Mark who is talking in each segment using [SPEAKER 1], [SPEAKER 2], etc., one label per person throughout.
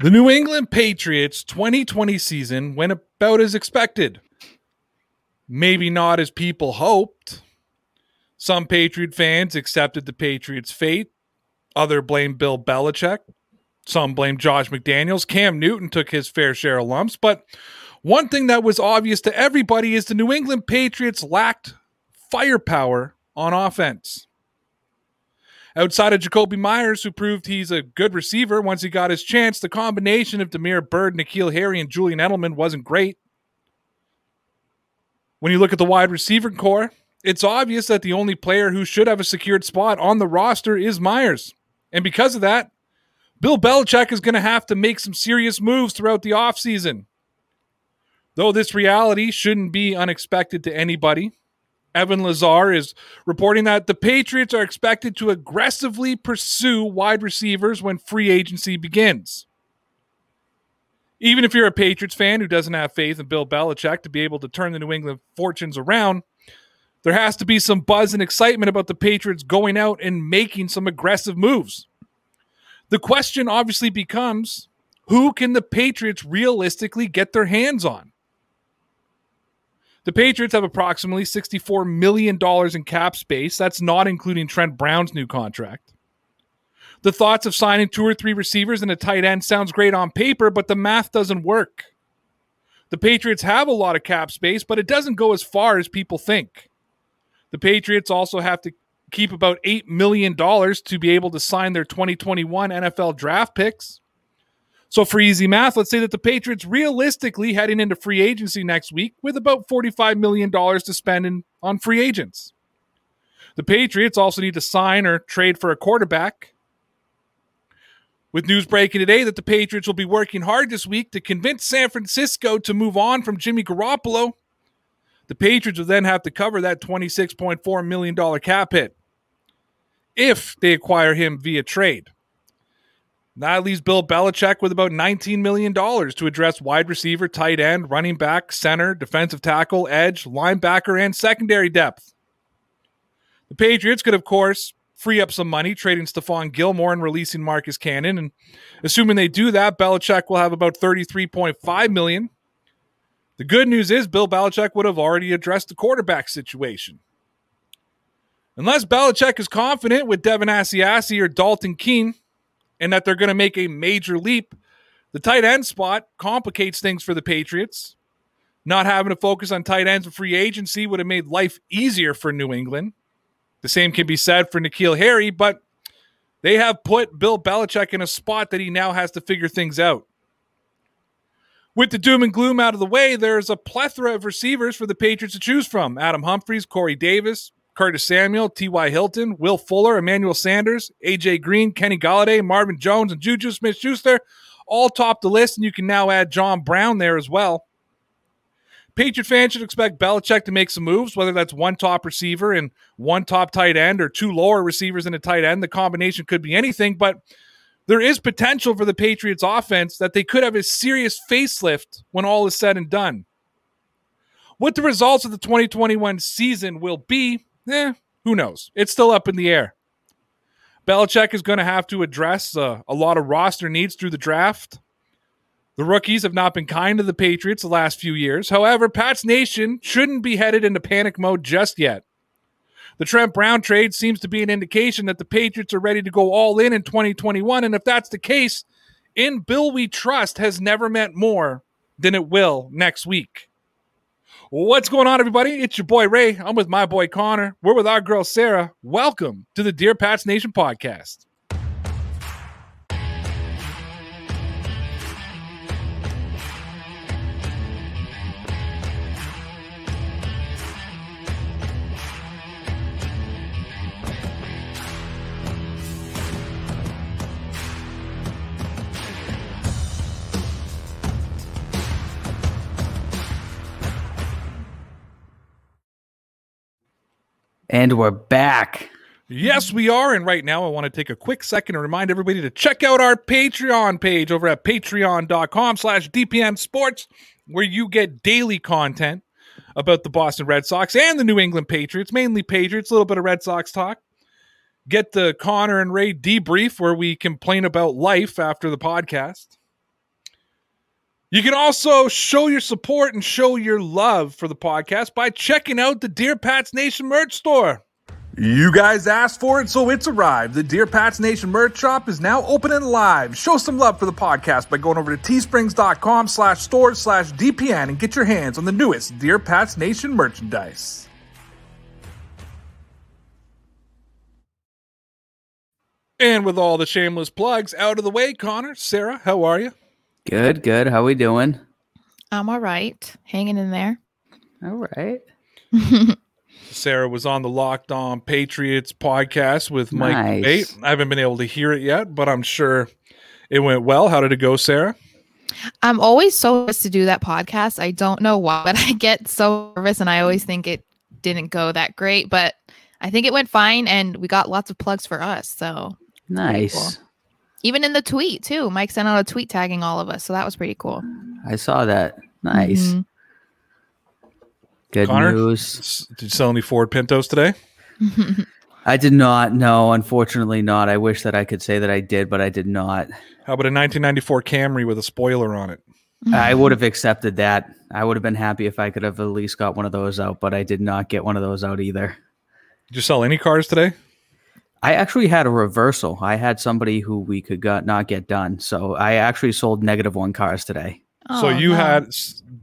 [SPEAKER 1] The New England Patriots 2020 season went about as expected. Maybe not as people hoped. Some Patriot fans accepted the Patriots' fate. Other blamed Bill Belichick. Some blamed Josh McDaniels. Cam Newton took his fair share of lumps. But one thing that was obvious to everybody is the New England Patriots lacked firepower on offense. Outside of Jakobi Meyers, who proved he's a good receiver once he got his chance, the combination of Damiere Byrd, N'Keal Harry, and Julian Edelman wasn't great. When you look at the wide receiver core, it's obvious that the only player who should have a secured spot on the roster is Meyers. And because of that, Bill Belichick is going to have to make some serious moves throughout the offseason. Though this reality shouldn't be unexpected to anybody, Evan Lazar is reporting that the Patriots are expected to aggressively pursue wide receivers when free agency begins. Even if you're a Patriots fan who doesn't have faith in Bill Belichick to be able to turn the New England fortunes around, there has to be some buzz and excitement about the Patriots going out and making some aggressive moves. The question obviously becomes who can the Patriots realistically get their hands on? The Patriots have approximately $64 million in cap space. That's not including Trent Brown's new contract. The thoughts of signing two or three receivers and a tight end sounds great on paper, but the math doesn't work. The Patriots have a lot of cap space, but it doesn't go as far as people think. The Patriots also have to keep about $8 million to be able to sign their 2021 NFL draft picks. So, for easy math, let's say that the Patriots realistically heading into free agency next week with about $45 million to spend in, on free agents. The Patriots also need to sign or trade for a quarterback. With news breaking today that the Patriots will be working hard this week to convince San Francisco to move on from Jimmy Garoppolo, the Patriots will then have to cover that $26.4 million cap hit if they acquire him via trade. That leaves Bill Belichick with about $19 million to address wide receiver, tight end, running back, center, defensive tackle, edge, linebacker, and secondary depth. The Patriots could, of course, free up some money trading Stephon Gilmore and releasing Marcus Cannon. And assuming they do that, Belichick will have about 33.5 million. The good news is Bill Belichick would have already addressed the quarterback situation. Unless Belichick is confident with Devin Asiasi or Dalton Keene, and that they're going to make a major leap. The tight end spot complicates things for the Patriots. Not having to focus on tight ends and free agency would have made life easier for New England. The same can be said for N'Keal Harry, but they have put Bill Belichick in a spot that he now has to figure things out. With the doom and gloom out of the way, there's a plethora of receivers for the Patriots to choose from Adam Humphries, Corey Davis, Curtis Samuel, T.Y. Hilton, Will Fuller, Emmanuel Sanders, A.J. Green, Kenny Golladay, Marvin Jones, and Juju Smith Schuster all top the list, and you can now add John Brown there as well. Patriot fans should expect Belichick to make some moves, whether that's one top receiver and one top tight end or two lower receivers and a tight end. The combination could be anything, but there is potential for the Patriots offense that they could have a serious facelift when all is said and done. What the results of the 2021 season will be eh, who knows? It's still up in the air. Belichick is going to have to address uh, a lot of roster needs through the draft. The rookies have not been kind to the Patriots the last few years. However, Pats Nation shouldn't be headed into panic mode just yet. The Trent Brown trade seems to be an indication that the Patriots are ready to go all in in 2021. And if that's the case, in Bill We Trust has never meant more than it will next week. What's going on, everybody? It's your boy Ray. I'm with my boy Connor. We're with our girl Sarah. Welcome to the Dear Pats Nation podcast.
[SPEAKER 2] And we're back.
[SPEAKER 1] Yes, we are. And right now, I want to take a quick second to remind everybody to check out our Patreon page over at patreon.com slash DPN Sports, where you get daily content about the Boston Red Sox and the New England Patriots, mainly Patriots, a little bit of Red Sox talk. Get the Connor and Ray debrief where we complain about life after the podcast. You can also show your support and show your love for the podcast by checking out the Dear Pats Nation merch store. You guys asked for it, so it's arrived. The Dear Pats Nation merch shop is now open and live. Show some love for the podcast by going over to teesprings.com slash stores slash DPN and get your hands on the newest Dear Pats Nation merchandise. And with all the shameless plugs out of the way, Connor, Sarah, how are you?
[SPEAKER 2] Good, good. How we doing?
[SPEAKER 3] I'm all right. Hanging in there.
[SPEAKER 2] All right.
[SPEAKER 1] Sarah was on the Locked On Patriots podcast with Mike
[SPEAKER 2] Nice.
[SPEAKER 1] Bate. I haven't been able to hear it yet, but I'm sure it went well. How did it go, Sarah?
[SPEAKER 3] I'm always so nervous to do that podcast. I don't know why, but I get so nervous and I always think it didn't go that great, but I think it went fine and we got lots of plugs for us. So
[SPEAKER 2] Nice.
[SPEAKER 3] Even in the tweet too, Mike sent out a tweet tagging all of us. So that was pretty cool.
[SPEAKER 2] I saw that. Nice.
[SPEAKER 3] Mhm.
[SPEAKER 2] Good
[SPEAKER 1] Connor?
[SPEAKER 2] news.
[SPEAKER 1] Did you sell any Ford Pintos today?
[SPEAKER 2] I did not. No, unfortunately not. I wish that I could say that I did, but I did not.
[SPEAKER 1] How about a 1994 Camry with a spoiler on it?
[SPEAKER 2] I would have accepted that. I would have been happy if I could have at least got one of those out, but I did not get one of those out either.
[SPEAKER 1] Did you sell any cars today?
[SPEAKER 2] I actually had a reversal. I had somebody who we could got, not get done. So I actually sold negative one cars today.
[SPEAKER 1] so
[SPEAKER 3] Oh,
[SPEAKER 1] you
[SPEAKER 3] no.
[SPEAKER 1] had,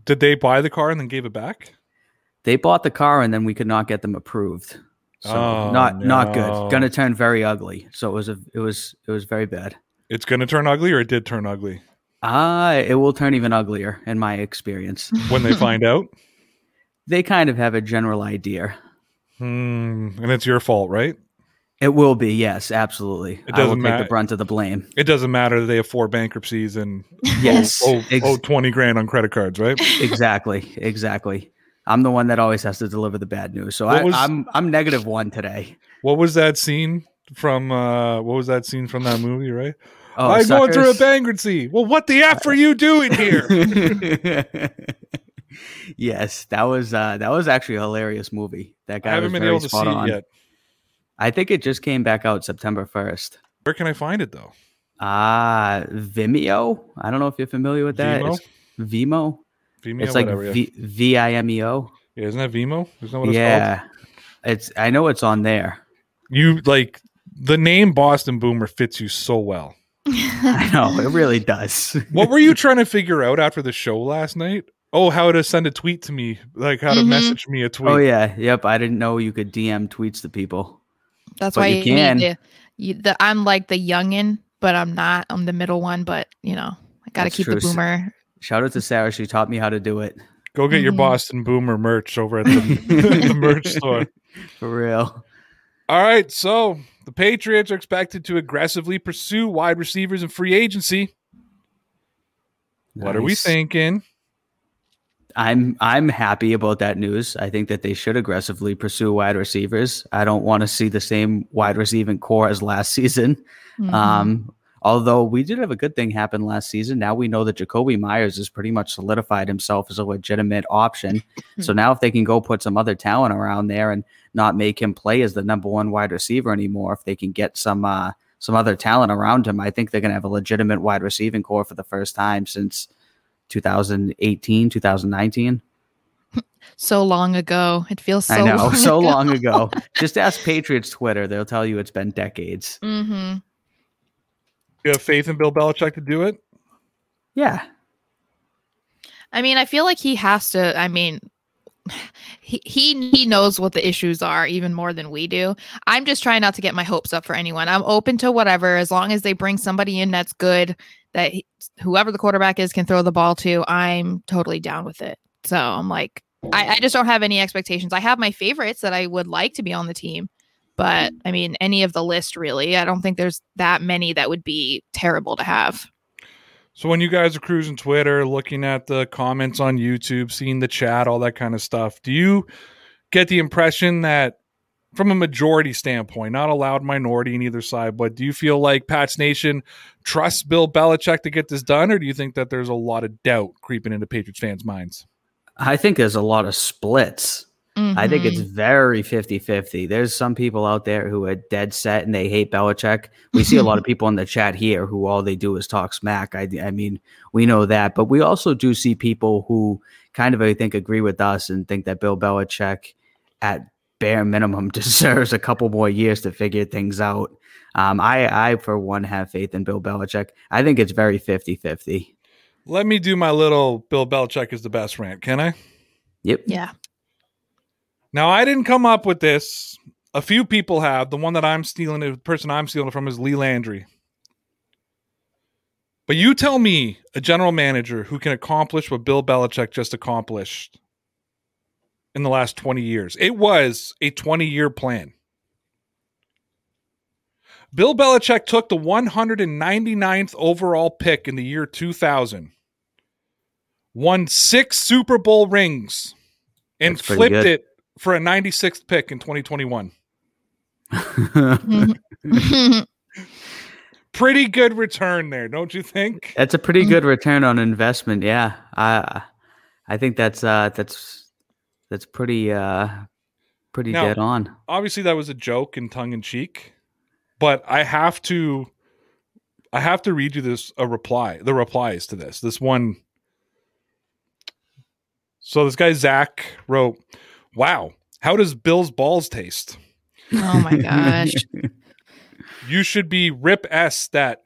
[SPEAKER 1] did they buy the car and then gave it back?
[SPEAKER 2] They bought the car and then we could not get them approved. So
[SPEAKER 1] Oh,
[SPEAKER 2] not not good. Gonna turn very ugly. So it was a it was it was very bad.
[SPEAKER 1] It's going to turn ugly or it did turn ugly
[SPEAKER 2] Ah, it will turn even uglier in my experience.
[SPEAKER 1] when they find out?
[SPEAKER 2] they kind of have a general idea.
[SPEAKER 1] Hmm. And it's your fault, right?
[SPEAKER 2] It will be, yes, absolutely.
[SPEAKER 1] It doesn't
[SPEAKER 2] take
[SPEAKER 1] matter.
[SPEAKER 2] the brunt of the blame.
[SPEAKER 1] It doesn't matter that they have four bankruptcies and
[SPEAKER 2] Yes,
[SPEAKER 1] oh,
[SPEAKER 2] ex-
[SPEAKER 1] oh, 20 grand on credit cards, right?
[SPEAKER 2] exactly, exactly. I'm the one that always has to deliver the bad news. So
[SPEAKER 1] What
[SPEAKER 2] I,
[SPEAKER 1] was-
[SPEAKER 2] I'm I'm negative one today.
[SPEAKER 1] What was that scene from? uh What was that scene from that movie? Right?
[SPEAKER 2] Oh,
[SPEAKER 1] I'm going through a bankruptcy. Well, what the f are you doing here?
[SPEAKER 2] yes, that was uh, that was actually a hilarious movie. That guy I
[SPEAKER 1] haven't
[SPEAKER 2] was
[SPEAKER 1] been able to see
[SPEAKER 2] on.
[SPEAKER 1] it yet.
[SPEAKER 2] I think it just came back out September first.
[SPEAKER 1] Where can I find it though?
[SPEAKER 2] Ah, Vimeo. I don't know if you're familiar with that.
[SPEAKER 1] Vimeo?
[SPEAKER 2] It's Vimo.
[SPEAKER 1] Vimeo,
[SPEAKER 2] it's like
[SPEAKER 1] whatever. yeah.
[SPEAKER 2] V V I M E O.
[SPEAKER 1] yeah, isn't that Vimo? Isn't that what it's called?
[SPEAKER 2] Yeah, it's. I know it's on there.
[SPEAKER 1] You like the name Boston Boomer fits you so well.
[SPEAKER 2] I know it really does.
[SPEAKER 1] What were you trying to figure out after the show last night? Oh, how to send a tweet to me, like how to
[SPEAKER 3] Mhm.
[SPEAKER 1] message me a tweet.
[SPEAKER 2] oh yeah, yep. I didn't know you could DM tweets to people.
[SPEAKER 3] That's
[SPEAKER 2] But
[SPEAKER 3] why
[SPEAKER 2] you
[SPEAKER 3] you,
[SPEAKER 2] can.
[SPEAKER 3] need to. You, the, I'm like the youngin, but I'm not. I'm the middle one, but you know, I got to
[SPEAKER 2] That's
[SPEAKER 3] keep
[SPEAKER 2] true.
[SPEAKER 3] the boomer.
[SPEAKER 2] Shout out to Sarah. She taught me how to do it.
[SPEAKER 1] Go get your
[SPEAKER 3] Mhm.
[SPEAKER 1] Boston Boomer merch over at the, the merch store.
[SPEAKER 2] For real.
[SPEAKER 1] All right, so the Patriots are expected to aggressively pursue wide receivers in free agency. What are we thinking?
[SPEAKER 2] I'm I'm happy about that news. I think that they should aggressively pursue wide receivers. I don't want to see the same wide receiving core as last season.
[SPEAKER 3] Mhm.
[SPEAKER 2] Um, although we did have a good thing happen last season. Now we know that Jakobi Meyers has pretty much solidified himself as a legitimate option. so now if they can go put some other talent around there and not make him play as the number one wide receiver anymore, if they can get some uh, some other talent around him, I think they're going to have a legitimate wide receiving core for the first time since 2018, 2019.
[SPEAKER 3] so long ago. It feels so.
[SPEAKER 2] I know,
[SPEAKER 3] long
[SPEAKER 2] so
[SPEAKER 3] ago.
[SPEAKER 2] long ago. Just ask Patriots Twitter; they'll tell you it's been decades.
[SPEAKER 3] hmm
[SPEAKER 1] You have faith in Bill Belichick to do it?
[SPEAKER 2] Yeah,
[SPEAKER 3] I mean, I feel like he has to. I mean, he he he knows what the issues are even more than we do. I'm just trying not to get my hopes up for anyone. I'm open to whatever as long as they bring somebody in that's good that he, whoever the quarterback is can throw the ball to. I'm totally down with it. So I'm like, I, I just don't have any expectations. I have my favorites that I would like to be on the team, but I mean, any of the list really. I don't think there's that many that would be terrible to have.
[SPEAKER 1] So when you guys are cruising Twitter, looking at the comments on YouTube, seeing the chat, all that kind of stuff, do you get the impression that from a majority standpoint, not a loud minority in either side, but do you feel like Pats Nation trusts Bill Belichick to get this done, or do you think that there's a lot of doubt creeping into Patriots fans' minds?
[SPEAKER 2] I think there's a lot of splits. I think it's
[SPEAKER 3] Mhm.
[SPEAKER 2] very 50 50. There's some people out there who are dead set and they hate Belichick. We see a lot of people in the chat here who all they do is talk smack. I, I mean, we know that. But we also do see people who kind of, I think, agree with us and think that Bill Belichick, at bare minimum, deserves a couple more years to figure things out. Um, I, I, for one, have faith in Bill Belichick. I think it's very 50 50.
[SPEAKER 1] Let me do my little Bill Belichick is the best rant, can I?
[SPEAKER 2] Yep.
[SPEAKER 3] Yeah.
[SPEAKER 1] Now, I didn't come up with this. A few people have. The one that I'm stealing, the person I'm stealing from is Lee Landry. But you tell me a general manager who can accomplish what Bill Belichick just accomplished in the last 20 years. It was a 20 year plan. Bill Belichick took the 199th overall pick in the year 2000, won six Super Bowl rings, and
[SPEAKER 2] That's
[SPEAKER 1] flipped
[SPEAKER 2] good.
[SPEAKER 1] it for a 96th pick in 2021.
[SPEAKER 3] Mhm.
[SPEAKER 1] Pretty good return there, don't you think?
[SPEAKER 2] That's a pretty good return on investment. Yeah, I I think that's uh that's that's pretty uh pretty
[SPEAKER 1] Now-
[SPEAKER 2] dead on.
[SPEAKER 1] Obviously, that was a joke and tongue in cheek, but I have to, I have to read you this a reply, the replies to this. This one. So this guy Zach wrote, "Wow, how does Bill's balls taste?
[SPEAKER 3] oh my gosh.
[SPEAKER 1] You should be Rip S that."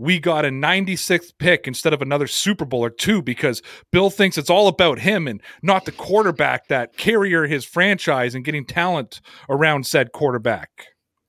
[SPEAKER 1] We got a 96th pick instead of another Super Bowl or two because Bill thinks it's all about him and not the quarterback that carrier his franchise and getting talent around said quarterback.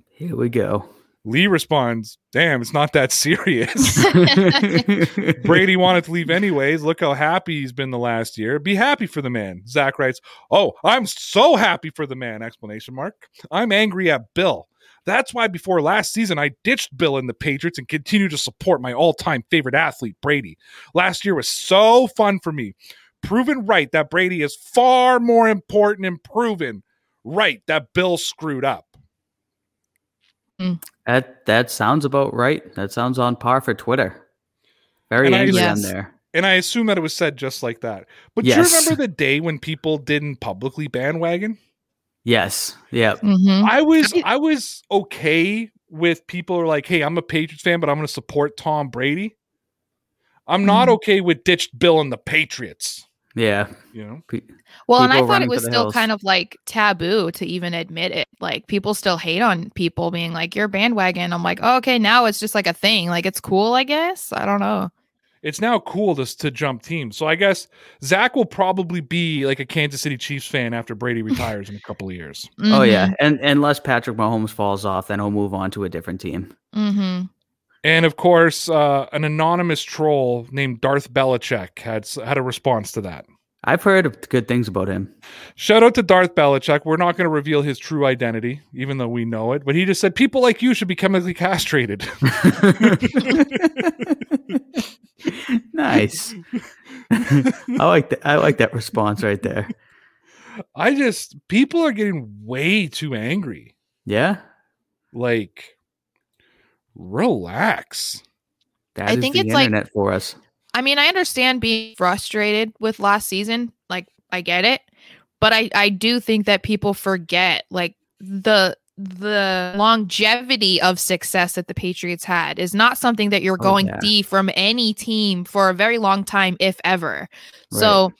[SPEAKER 2] Here we go.
[SPEAKER 1] Lee responds, Damn, it's not that serious. Brady wanted to leave anyways. Look how happy he's been the last year. Be happy for the man. Zach writes, Oh, I'm so happy for the man! Explanation mark. I'm angry at Bill. That's why before last season I ditched Bill and the Patriots and continue to support my all-time favorite athlete, Brady. Last year was so fun for me. Proven right that Brady is far more important and proven right that Bill screwed up. Hmm.
[SPEAKER 2] that that sounds about right. That sounds on par for Twitter. Very
[SPEAKER 1] And I-
[SPEAKER 2] angry
[SPEAKER 3] Yes.
[SPEAKER 2] on there.
[SPEAKER 1] And I assume that it was said just like that. But
[SPEAKER 2] Yes.
[SPEAKER 1] do you remember the day when people didn't publicly bandwagon?
[SPEAKER 2] Yes. Yeah.
[SPEAKER 3] Mhm.
[SPEAKER 1] I was I was okay with people are like, hey, I'm a Patriots fan, but I'm gonna support Tom Brady. I'm not
[SPEAKER 3] Mhm.
[SPEAKER 1] okay with ditched Bill and the Patriots.
[SPEAKER 2] Yeah.
[SPEAKER 1] You know?
[SPEAKER 2] Pe-
[SPEAKER 3] Well, and I thought it was still
[SPEAKER 2] hills.
[SPEAKER 3] kind of like taboo to even admit it. Like people still hate on people being like, "You're bandwagon." I'm like, oh, okay, now it's just like a thing. Like it's cool, I guess. I don't know.
[SPEAKER 1] It's now cool to, to jump teams. So I guess Zach will probably be like a Kansas City Chiefs fan after Brady retires in a couple of years.
[SPEAKER 2] Oh yeah.
[SPEAKER 3] Mm-hmm.
[SPEAKER 2] And unless Patrick Mahomes falls off, then he'll move on to a different team.
[SPEAKER 3] hmm
[SPEAKER 1] And of course, uh, an anonymous troll named Darth Belichick had had a response to that.
[SPEAKER 2] I've heard good things about him.
[SPEAKER 1] Shout out to Darth Belichick. We're not going to reveal his true identity, even though we know it. But he just said people like you should be chemically castrated.
[SPEAKER 2] nice. I like that. I like that response right there.
[SPEAKER 1] I just people are getting way too angry.
[SPEAKER 2] Yeah,
[SPEAKER 1] Like, relax.
[SPEAKER 2] that
[SPEAKER 3] I
[SPEAKER 2] is
[SPEAKER 3] think
[SPEAKER 2] the
[SPEAKER 3] it's like-
[SPEAKER 2] internet for us.
[SPEAKER 3] I mean, I understand being frustrated with last season. Like, I get it, but I I do think that people forget like the the longevity of success that the Patriots had is not something that you're
[SPEAKER 2] Oh,
[SPEAKER 3] going
[SPEAKER 2] yeah.
[SPEAKER 3] to see from any team for a very long time, if ever. So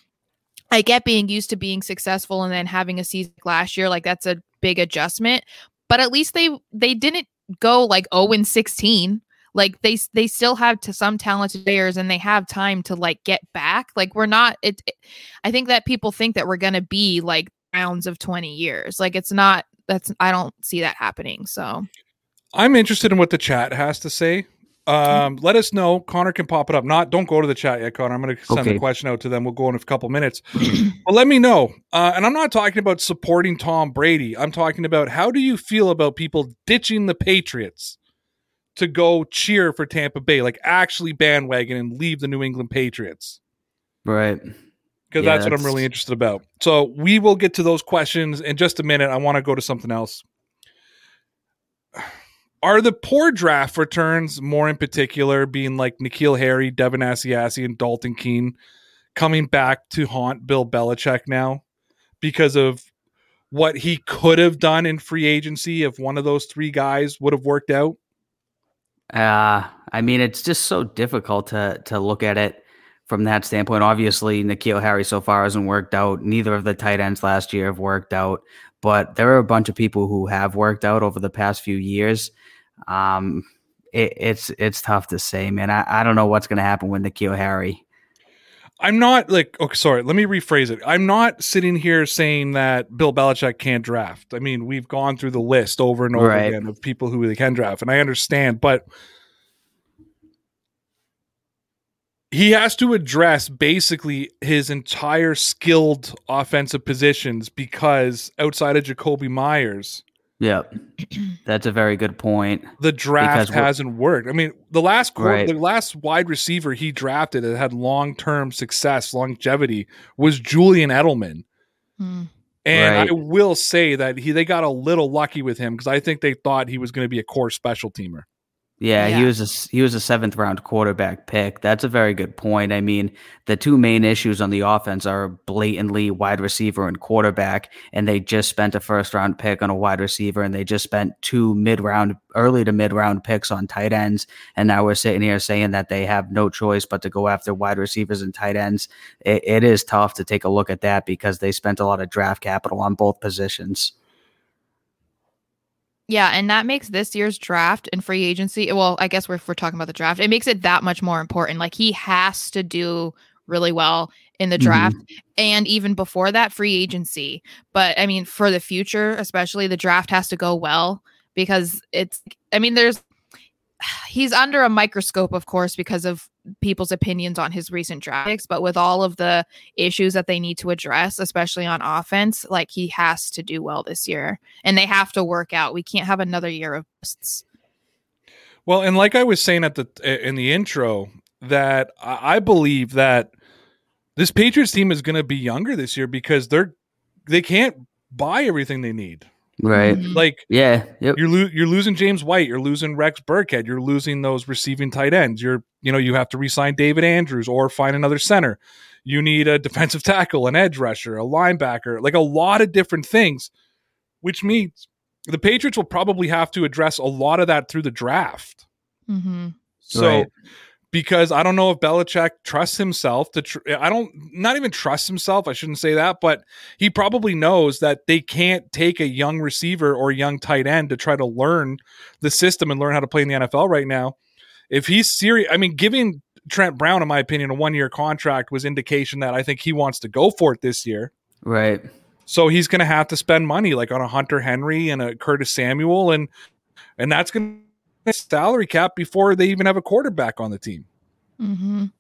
[SPEAKER 3] I get being used to being successful and then having a season last year, like that's a big adjustment. But at least they they didn't go like 0 and 16. Like they they still have to some talented players and they have time to like get back. Like we're not it, it- I think that people think that we're gonna be like rounds of 20 years. Like it's not that's I don't see that happening. So
[SPEAKER 1] I'm interested in what the chat has to say. Um, let us know. Connor can pop it up. Not don't go to the chat yet, Connor. I'm going to send
[SPEAKER 2] Okay.
[SPEAKER 1] the question out to them. We'll go in a couple minutes. but let me know. Uh, and I'm not talking about supporting Tom Brady. I'm talking about how do you feel about people ditching the Patriots to go cheer for Tampa Bay, like actually bandwagon and leave the New England Patriots
[SPEAKER 2] right.
[SPEAKER 1] Because
[SPEAKER 2] Yeah,
[SPEAKER 1] that's what I'm really interested about. So we will get to those questions in just a minute. I want to go to something else. Are the poor draft returns more in particular being like N'Keal Harry, Devin Asiasi, and Dalton Keene coming back to haunt Bill Belichick now because of what he could have done in free agency if one of those three guys would have worked out?
[SPEAKER 2] Uh, I mean, it's just so difficult to to look at it from that standpoint. Obviously, N'Keal Harry so far hasn't worked out. Neither of the tight ends last year have worked out, but there are a bunch of people who have worked out over the past few years. Um, it, it's it's tough to say, man. I, I don't know what's going to happen with N'Keal Harry.
[SPEAKER 1] I'm not like okay, sorry, let me rephrase it. I'm not sitting here saying that Bill Belichick can't draft. I mean, we've gone through the list over and over
[SPEAKER 2] Right.
[SPEAKER 1] again of people who they can draft, and I understand, but he has to address basically his entire skilled offensive positions because outside of Jakobi Meyers,
[SPEAKER 2] Yep, that's a very good point.
[SPEAKER 1] the draft hasn't worked. I mean, the last quar-
[SPEAKER 2] Right.
[SPEAKER 1] the last wide receiver he drafted that had long term success, longevity was Julian Edelman.
[SPEAKER 3] Hmm.
[SPEAKER 1] And
[SPEAKER 2] Right.
[SPEAKER 1] I will say that he they got a little lucky with him because I think they thought he was going to be a core special teamer.
[SPEAKER 2] Yeah, he was a he was a seventh round quarterback pick. That's a very good point. I mean, the two main issues on the offense are blatantly wide receiver and quarterback, and they just spent a first round pick on a wide receiver, and they just spent two mid round, early to mid round picks on tight ends, and now we're sitting here saying that they have no choice but to go after wide receivers and tight ends. It, it is tough to take a look at that because they spent a lot of draft capital on both positions.
[SPEAKER 3] Yeah, and that makes this year's draft and free agency. Well, I guess we're, if we're talking about the draft, it makes it that much more important. Like he has to do really well in the mm-hmm. draft and even before that, free agency. But I mean, for the future, especially the draft has to go well because it's, I mean, there's, he's under a microscope, of course, because of people's opinions on his recent draft picks. But with all of the issues that they need to address, especially on offense, like he has to do well this year and they have to work out. We can't have another year of busts.
[SPEAKER 1] Well, and like I was saying at the in the intro, that I I believe that this Patriots team is going to be younger this year because they're they can't buy everything they need.
[SPEAKER 2] Right.
[SPEAKER 3] Mhm.
[SPEAKER 1] Like
[SPEAKER 2] Yeah. Yep.
[SPEAKER 1] you're lo- you're losing James White, you're losing Rex Burkhead, you're losing those receiving tight ends. You're you know you have to re-sign David Andrews or find another center. You need a defensive tackle, an edge rusher, a linebacker, like a lot of different things, which means the Patriots will probably have to address a lot of that through the draft.
[SPEAKER 3] Mhm.
[SPEAKER 1] So
[SPEAKER 2] Right.
[SPEAKER 1] Because I don't know if Belichick trusts himself to tr- I don't not even trust himself, I shouldn't say that, but he probably knows that they can't take a young receiver or young tight end to try to learn the system and learn how to play in the NFL right now. If he's serious, I mean giving Trent Brown in my opinion a 1-year contract was indication that I think he wants to go for it this year.
[SPEAKER 2] Right.
[SPEAKER 1] So he's going to have to spend money like on a Hunter Henry and a Curtis Samuel and and that's going to salary cap before they even have a quarterback on the team.
[SPEAKER 3] Mhm.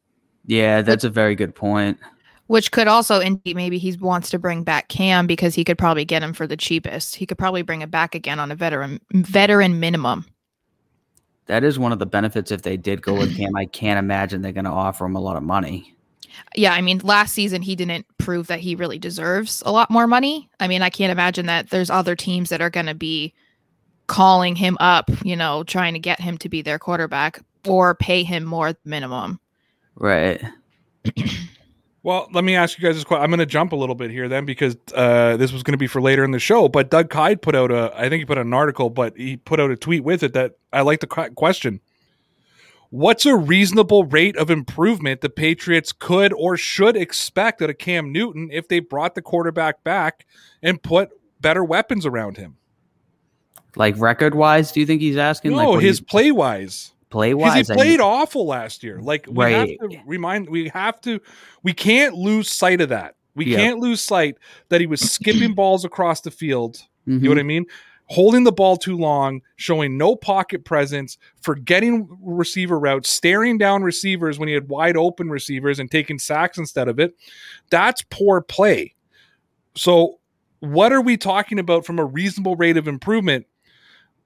[SPEAKER 2] Yeah, that's a very good point.
[SPEAKER 3] Which could also indicate maybe he wants to bring back Cam because he could probably get him for the cheapest. He could probably bring it back again on a veteran veteran minimum.
[SPEAKER 2] That is one of the benefits if they did go with Cam. I can't imagine they're going to offer him a lot of money.
[SPEAKER 3] Yeah, I mean, last season he didn't prove that he really deserves a lot more money. I mean, I can't imagine that there's other teams that are going to be calling him up, you know, trying to get him to be their quarterback or pay him more minimum.
[SPEAKER 2] Right.
[SPEAKER 1] Well, let me ask you guys this question. I'm going to jump a little bit here then because uh, this was going to be for later in the show. But Doug Kyed put out a, I think he put out an article, but he put out a tweet with it that I like the question. What's a reasonable rate of improvement the Patriots could or should expect out of Cam Newton if they brought the quarterback back and put better weapons around him?
[SPEAKER 2] Like record wise, do you think he's asking? like
[SPEAKER 1] No,
[SPEAKER 2] what
[SPEAKER 1] his
[SPEAKER 2] he-
[SPEAKER 1] play wise.
[SPEAKER 2] Play wise,
[SPEAKER 1] he played awful last year. Like we
[SPEAKER 2] Right.
[SPEAKER 1] have to remind, we have to, we can't lose sight of that. We can't lose sight that he was skipping balls across the field. You
[SPEAKER 2] Mm-hmm.
[SPEAKER 1] know what I mean? Holding the ball too long, showing no pocket presence, forgetting receiver routes, staring down receivers when he had wide open receivers and taking sacks instead of it. That's poor play. So, what are we talking about from a reasonable rate of improvement?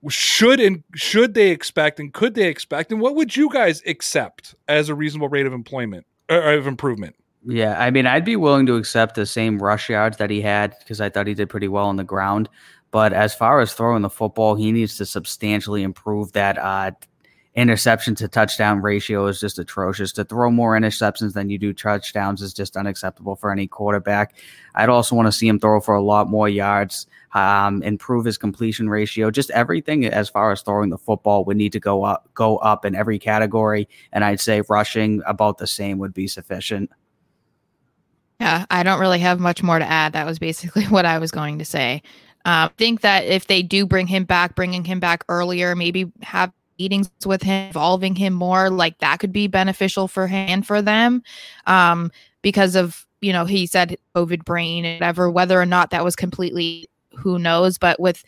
[SPEAKER 1] Should and should they expect and could they expect and what would you guys accept as a reasonable rate of employment or of improvement?
[SPEAKER 2] Yeah, I mean, I'd be willing to accept the same rush yards that he had because I thought he did pretty well on the ground. But as far as throwing the football, he needs to substantially improve that uh, interception to touchdown ratio is just atrocious. To throw more interceptions than you do touchdowns is just unacceptable for any quarterback. I'd also want to see him throw for a lot more yards, um, improve his completion ratio, just everything as far as throwing the football would need to go up, go up in every category. And I'd say rushing about the same would be sufficient.
[SPEAKER 3] Yeah, I don't really have much more to add. That was basically what I was going to say. I uh, think that if they do bring him back, bringing him back earlier, maybe have meetings with him, involving him more, like that could be beneficial for him and for them. Um, because of, you know, he said COVID brain and whatever, whether or not that was completely who knows, but with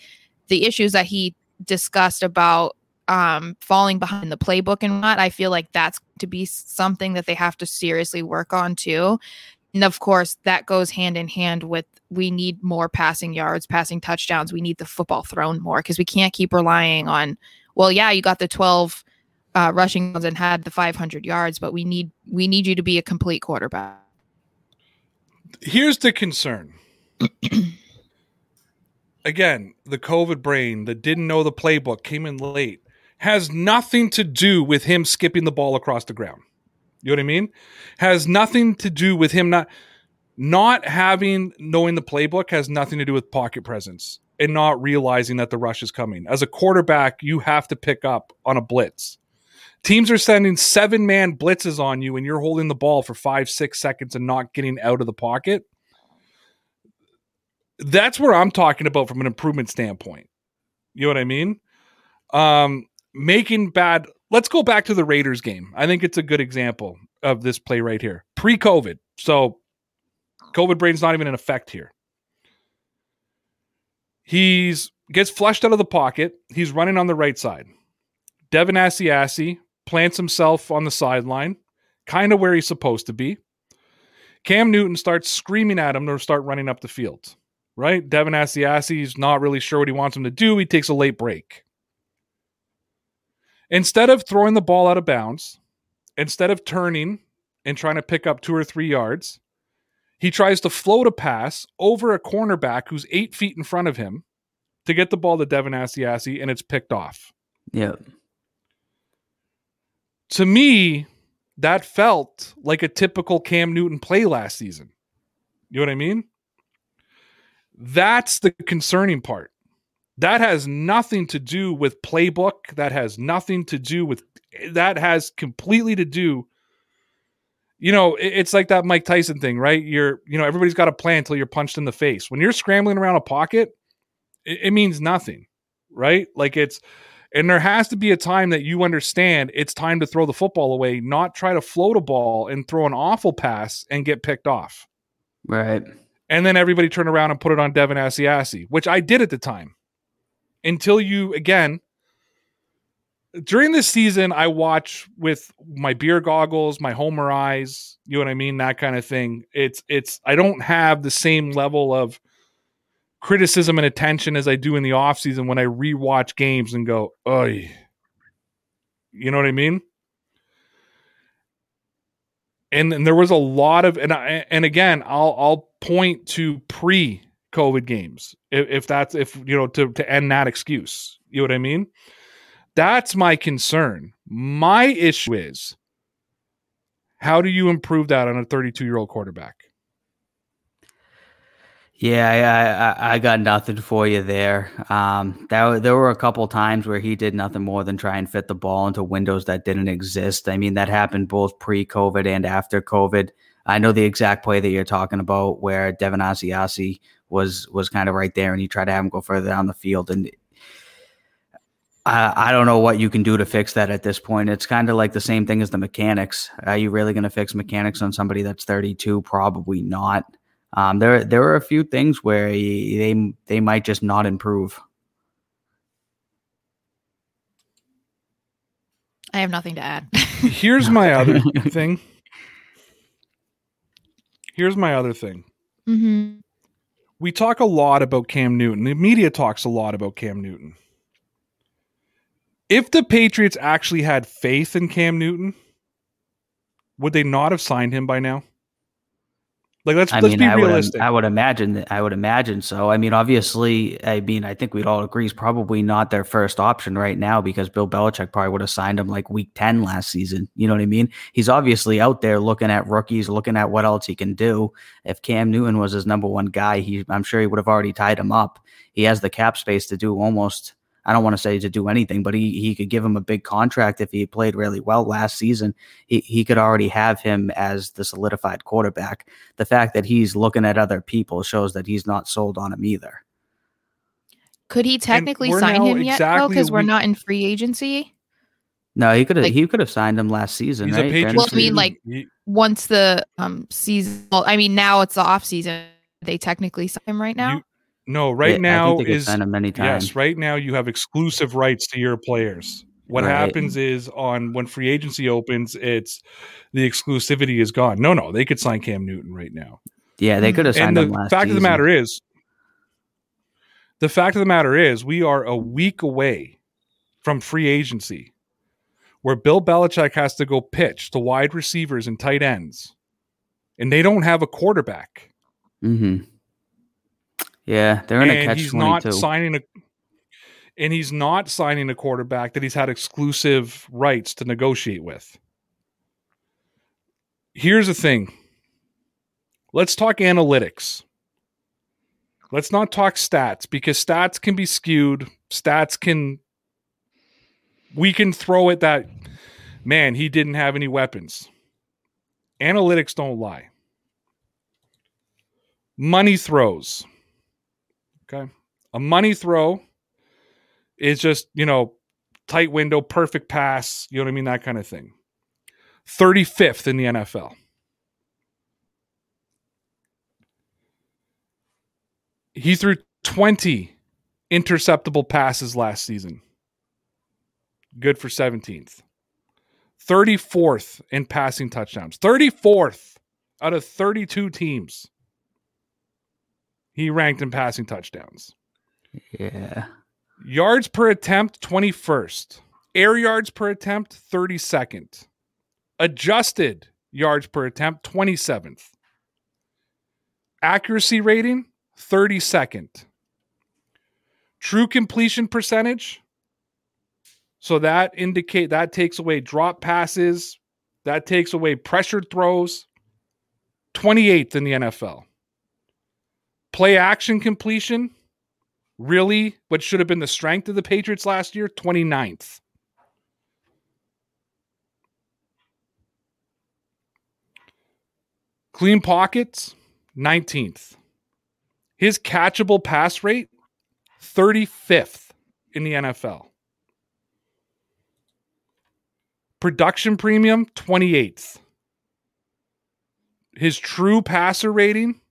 [SPEAKER 3] the issues that he discussed about um falling behind the playbook and what I feel like that's to be something that they have to seriously work on too. And of course, that goes hand in hand with we need more passing yards, passing touchdowns. We need the football thrown more because we can't keep relying on well, yeah, you got the 12 uh, rushing yards and had the 500 yards, but we need we need you to be a complete quarterback.
[SPEAKER 1] Here's the concern. Again, the COVID brain that didn't know the playbook came in late has nothing to do with him skipping the ball across the ground. You know what I mean? Has nothing to do with him not not having knowing the playbook has nothing to do with pocket presence and not realizing that the rush is coming. As a quarterback, you have to pick up on a blitz. Teams are sending seven man blitzes on you and you're holding the ball for five, six seconds and not getting out of the pocket. That's where I'm talking about from an improvement standpoint. You know what I mean? Um, making bad. Let's go back to the Raiders game. I think it's a good example of this play right here. Pre COVID. So COVID brain's not even in effect here. He's gets flushed out of the pocket. He's running on the right side. Devin Asiasi plants himself on the sideline, kind of where he's supposed to be. Cam Newton starts screaming at him to start running up the field. Right? Devin Asiasi is not really sure what he wants him to do. He takes a late break. Instead of throwing the ball out of bounds, instead of turning and trying to pick up two or three yards, he tries to float a pass over a cornerback who's eight feet in front of him to get the ball to Devin Asiasi, and it's picked off.
[SPEAKER 2] Yeah.
[SPEAKER 1] To me, that felt like a typical Cam Newton play last season. You know what I mean? That's the concerning part. That has nothing to do with playbook. That has nothing to do with that has completely to do you know, it's like that Mike Tyson thing, right? You're, you know, everybody's got a plan until you're punched in the face. When you're scrambling around a pocket, it, it, means nothing, right? Like it's, and there has to be a time that you understand it's time to throw the football away, not try to float a ball and throw an awful pass and get picked off.
[SPEAKER 2] Right.
[SPEAKER 1] And then everybody turn around and put it on Devin Asiasi, which I did at the time. Until you, again, during this season, I watch with my beer goggles, my Homer eyes, you know what I mean, that kind of thing. It's it's I don't have the same level of criticism and attention as I do in the off season when I rewatch games and go, "Oh, you know what I mean?" And, and there was a lot of and I, and again, I'll I'll point to pre COVID games if, if that's if you know to to end that excuse. You know what I mean? That's my concern. My issue is how do you improve that on a 32 year old quarterback?
[SPEAKER 2] Yeah, I, I, I got nothing for you there. Um, that, there were a couple times where he did nothing more than try and fit the ball into windows that didn't exist. I mean, that happened both pre-COVID and after COVID. I know the exact play that you're talking about, where Devin Asiasi was was kind of right there, and he tried to have him go further down the field, and I, I don't know what you can do to fix that at this point. It's kind of like the same thing as the mechanics. Are you really going to fix mechanics on somebody that's 32? Probably not. Um, there, there are a few things where they they might just not improve.
[SPEAKER 3] I have nothing to add.
[SPEAKER 1] Here's my other thing. Here's my other thing.
[SPEAKER 3] Mm-hmm.
[SPEAKER 1] We talk a lot about Cam Newton. The media talks a lot about Cam Newton if the Patriots actually had faith in Cam Newton, would they not have signed him by now? Like let's
[SPEAKER 2] I
[SPEAKER 1] let's
[SPEAKER 2] mean,
[SPEAKER 1] be
[SPEAKER 2] I would,
[SPEAKER 1] realistic.
[SPEAKER 2] I would imagine that I would imagine so. I mean, obviously, I mean, I think we'd all agree he's probably not their first option right now because Bill Belichick probably would have signed him like week 10 last season. You know what I mean? He's obviously out there looking at rookies, looking at what else he can do. If Cam Newton was his number one guy, he I'm sure he would have already tied him up. He has the cap space to do almost I don't want to say to do anything, but he he could give him a big contract if he played really well last season. He he could already have him as the solidified quarterback. The fact that he's looking at other people shows that he's not sold on him either.
[SPEAKER 3] Could he technically sign
[SPEAKER 1] now
[SPEAKER 3] him yet? though?
[SPEAKER 1] exactly a
[SPEAKER 3] Because we're not in free agency.
[SPEAKER 2] No, he could have
[SPEAKER 3] Like-
[SPEAKER 2] he could have signed him last season,
[SPEAKER 1] He's
[SPEAKER 2] right?
[SPEAKER 1] a
[SPEAKER 2] During
[SPEAKER 1] Patriots.
[SPEAKER 2] the
[SPEAKER 3] Well, I mean, like- Once the um season, well, I mean, now it's the off season. They technically sign him right now.
[SPEAKER 1] You- no, right now is yes. Right now, you have exclusive rights to your players. What
[SPEAKER 2] Right.
[SPEAKER 1] happens is on when free agency opens, it's the exclusivity is gone. No, no, they could sign Cam Newton right now.
[SPEAKER 2] Yeah, they could have signed
[SPEAKER 1] the
[SPEAKER 2] him last
[SPEAKER 1] fact of the matter is, the fact of the matter is, we are a week away from free agency, where Bill Belichick has to go pitch to wide receivers and tight ends, and they don't have a quarterback.
[SPEAKER 2] Mm-hmm. Yeah, they're in a
[SPEAKER 1] and
[SPEAKER 2] catch
[SPEAKER 1] he's not signing a and he's not signing a quarterback that he's had exclusive rights to negotiate with. Here's the thing. Let's talk analytics. Let's not talk stats because stats can be skewed. Stats can we can throw it that man, he didn't have any weapons. Analytics don't lie. Money throws. Okay. A money throw is just, you know, tight window, perfect pass, you know what I mean? That kind of thing. 35th in the NFL. He threw 20 interceptable passes last season. Good for 17th. 34th in passing touchdowns. 34th out of 32 teams. He ranked in passing touchdowns.
[SPEAKER 2] Yeah.
[SPEAKER 1] Yards per attempt, 21st. Air yards per attempt, 32nd. Adjusted yards per attempt, 27th. Accuracy rating, 32nd. True completion percentage. So that indicate that takes away drop passes, that takes away pressured throws. 28th in the NFL. Play action completion, really what should have been the strength of the Patriots last year, 29th. Clean pockets, 19th. His catchable pass rate, 35th in the NFL. Production premium, 28th. His true passer rating,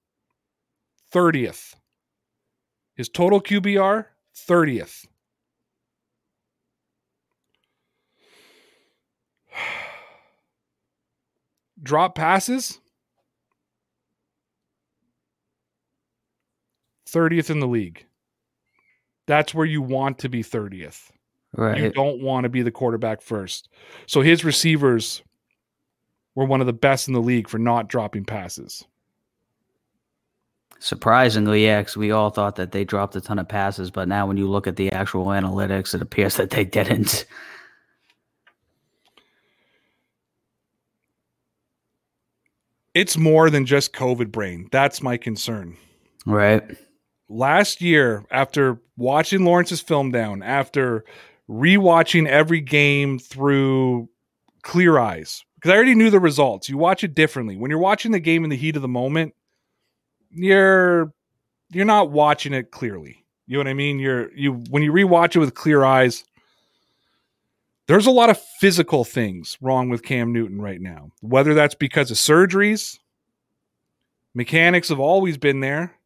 [SPEAKER 1] 30th. His total QBR, 30th. Drop passes, 30th in the league. That's where you want to be 30th.
[SPEAKER 2] Right.
[SPEAKER 1] You don't want to be the quarterback first. So his receivers were one of the best in the league for not dropping passes.
[SPEAKER 2] Surprisingly, yeah, 'cause we all thought that they dropped a ton of passes, but now when you look at the actual analytics, it appears that they didn't.
[SPEAKER 1] It's more than just COVID brain. That's my concern.
[SPEAKER 2] Right.
[SPEAKER 1] last year after watching Lawrence's film down, after rewatching every game through clear eyes, because I already knew the results. You watch it differently. When you're watching the game in the heat of the moment, you're you're not watching it clearly. You know what I mean? You're you when you rewatch it with clear eyes, there's a lot of physical things wrong with Cam Newton right now. Whether that's because of surgeries, mechanics have always been there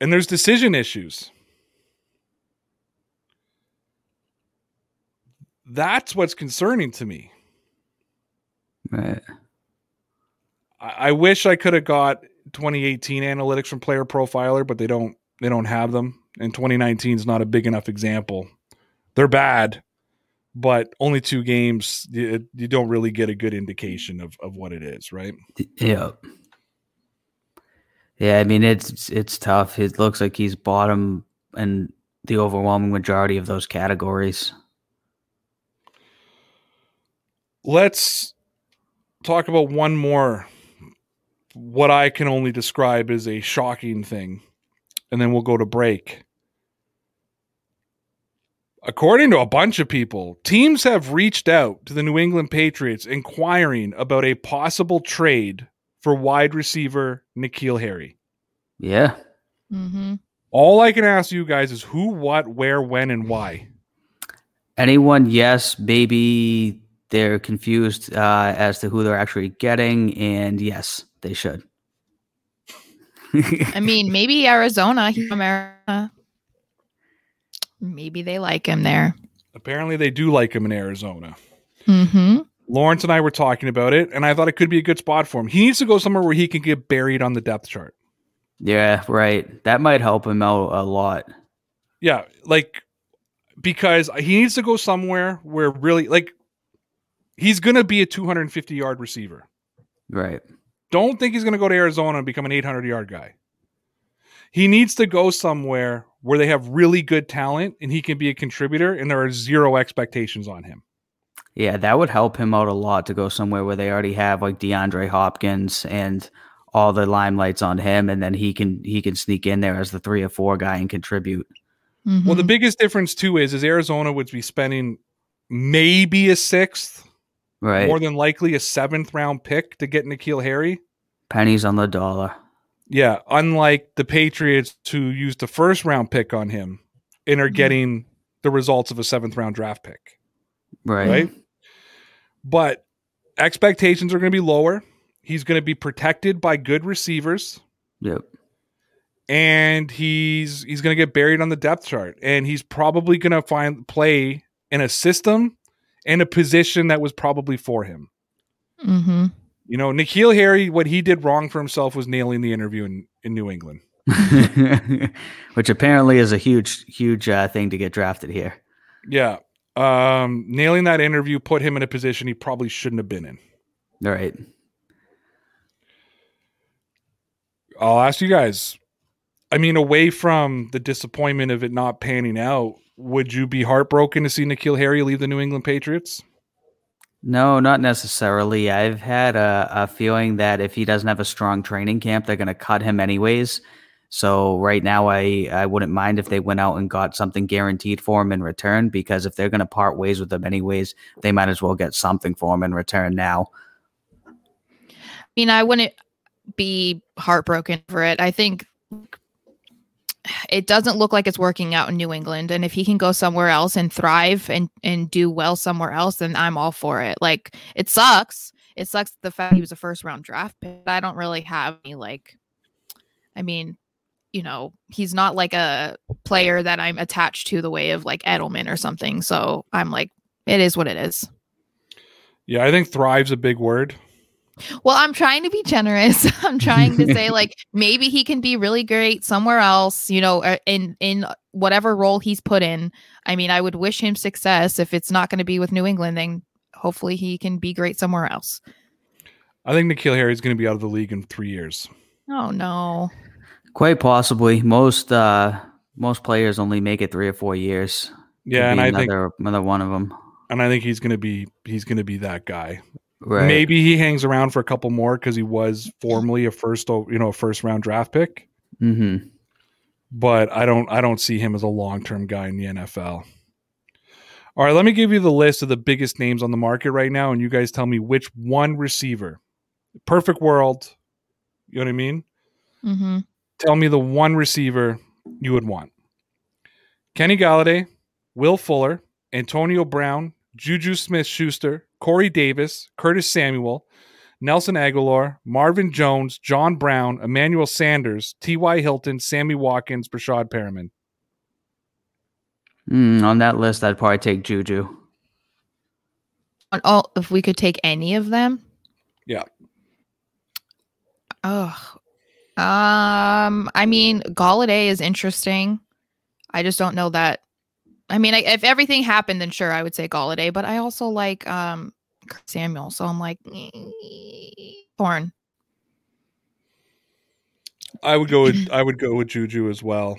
[SPEAKER 1] and there's decision issues. That's what's concerning to me.
[SPEAKER 2] Right.
[SPEAKER 1] I, I wish I could have got 2018 analytics from Player Profiler, but they don't. They don't have them, and 2019 is not a big enough example. They're bad, but only two games, you, you don't really get a good indication of, of what it is, right?
[SPEAKER 2] Yeah. Yeah, I mean it's it's tough. It looks like he's bottom in the overwhelming majority of those categories.
[SPEAKER 1] Let's talk about one more what I can only describe as a shocking thing, and then we'll go to break. According to a bunch of people, teams have reached out to the New England Patriots inquiring about a possible trade for wide receiver N'Keal Harry.
[SPEAKER 2] Yeah.
[SPEAKER 3] Mm-hmm.
[SPEAKER 1] All I can ask you guys is who, what, where, when, and why.
[SPEAKER 2] Anyone, yes. Maybe they're confused uh, as to who they're actually getting, and yes, they should.
[SPEAKER 3] I mean, maybe Arizona. He's from Arizona. Maybe they like him there.
[SPEAKER 1] Apparently, they do like him in Arizona.
[SPEAKER 3] Mm-hmm.
[SPEAKER 1] Lawrence and I were talking about it, and I thought it could be a good spot for him. He needs to go somewhere where he can get buried on the depth chart.
[SPEAKER 2] yeah, right. That might help him out a lot.
[SPEAKER 1] Yeah, like because he needs to go somewhere where really like he's going to be a 250 yard receiver.
[SPEAKER 2] Right.
[SPEAKER 1] Don't think he's going to go to Arizona and become an 800 yard guy. He needs to go somewhere where they have really good talent and he can be a contributor and there are zero expectations on him.
[SPEAKER 2] Yeah, that would help him out a lot to go somewhere where they already have like DeAndre Hopkins and all the limelights on him, and then he can he can sneak in there as the three or four guy and contribute. Mm-hmm.
[SPEAKER 1] Well, the biggest difference too is is Arizona would be spending maybe a sixth,
[SPEAKER 2] Right.
[SPEAKER 1] more than likely a seventh round pick to get N'Keal Harry.
[SPEAKER 2] Pennies on the dollar.
[SPEAKER 1] Yeah, unlike the Patriots who used the first round pick on him and are
[SPEAKER 3] Mhm.
[SPEAKER 1] getting the results of a seventh round draft pick.
[SPEAKER 2] Right.
[SPEAKER 1] Right. But expectations are going to be lower. He's going to be protected by good receivers
[SPEAKER 2] Yep.
[SPEAKER 1] and he's he's going to get buried on the depth chart and he's probably going to find play in a system and a position that was probably for him.
[SPEAKER 3] Mhm.
[SPEAKER 1] You know, N'Keal Harry, what he did wrong for himself was nailing the interview in, in New England.
[SPEAKER 2] Which apparently is a huge, huge uh, thing to get drafted here.
[SPEAKER 1] Yeah. Um, nailing that interview put him in a position he probably shouldn't have been in.
[SPEAKER 2] All right.
[SPEAKER 1] I'll ask you guys. I mean, away from the disappointment of it not panning out, would you be heartbroken to see N'Keal Harry leave the New England Patriots?
[SPEAKER 2] No, not necessarily. I've had a, a feeling that if he doesn't have a strong training camp, they're going to cut him anyways. So right now, I, I wouldn't mind if they went out and got something guaranteed for him in return because if they're going to part ways with him anyways, they might as well get something for him in return now.
[SPEAKER 3] I mean, I wouldn't be heartbroken for it. I think it doesn't look like it's working out in New England. And if he can go somewhere else and thrive and and do well somewhere else, then I'm all for it. Like it sucks. It sucks the fact he was a first round draft pick. I don't really have any like I mean, you know, he's not like a player that I'm attached to the way of like Edelman or something. So I'm like, it is what it is.
[SPEAKER 1] Yeah, I think thrive's a big word.
[SPEAKER 3] Well, I'm trying to be generous. I'm trying to say like maybe he can be really great somewhere else, you know, uh, in in whatever role he's put in. I mean, I would wish him success. If it's not going to be with New England, then hopefully he can be great somewhere else.
[SPEAKER 1] I think N'Keal Harry is going to be out of the league in three years.
[SPEAKER 3] Oh no.
[SPEAKER 2] Quite possibly. Most uh, most players only make it three or four years.
[SPEAKER 1] Yeah, and
[SPEAKER 2] be
[SPEAKER 1] I
[SPEAKER 2] another, another one of them.
[SPEAKER 1] and I think he's going to be he's going to be that guy.
[SPEAKER 2] Right.
[SPEAKER 1] Maybe he hangs around for a couple more because he was formerly a first you know a first round draft pick.
[SPEAKER 2] Mm-hmm.
[SPEAKER 1] but I don't I don't see him as a long term guy in the NFL. All right, let me give you the list of the biggest names on the market right now, and you guys tell me which one receiver. Perfect world, you know what I mean?
[SPEAKER 3] Mm-hmm.
[SPEAKER 1] Tell me the one receiver you would want. Kenny Golladay, Will Fuller, Antonio Brown, Juju Smith Schuster, Corey Davis, Curtis Samuel, Nelson Agholor, Marvin Jones, John Brown, Emmanuel Sanders, T.Y. Hilton, Sammy Watkins, Breshad Perriman.
[SPEAKER 2] Mm, on that list, I'd probably take Juju.
[SPEAKER 3] On all, if we could take any of them.
[SPEAKER 1] Yeah.
[SPEAKER 3] Oh. Um. I mean, Golladay is interesting. I just don't know that I mean, I, if everything happened, then sure, I would say Golladay. But I also like um Samuel, so I'm like torn.
[SPEAKER 1] I would go with I would go with Juju as well.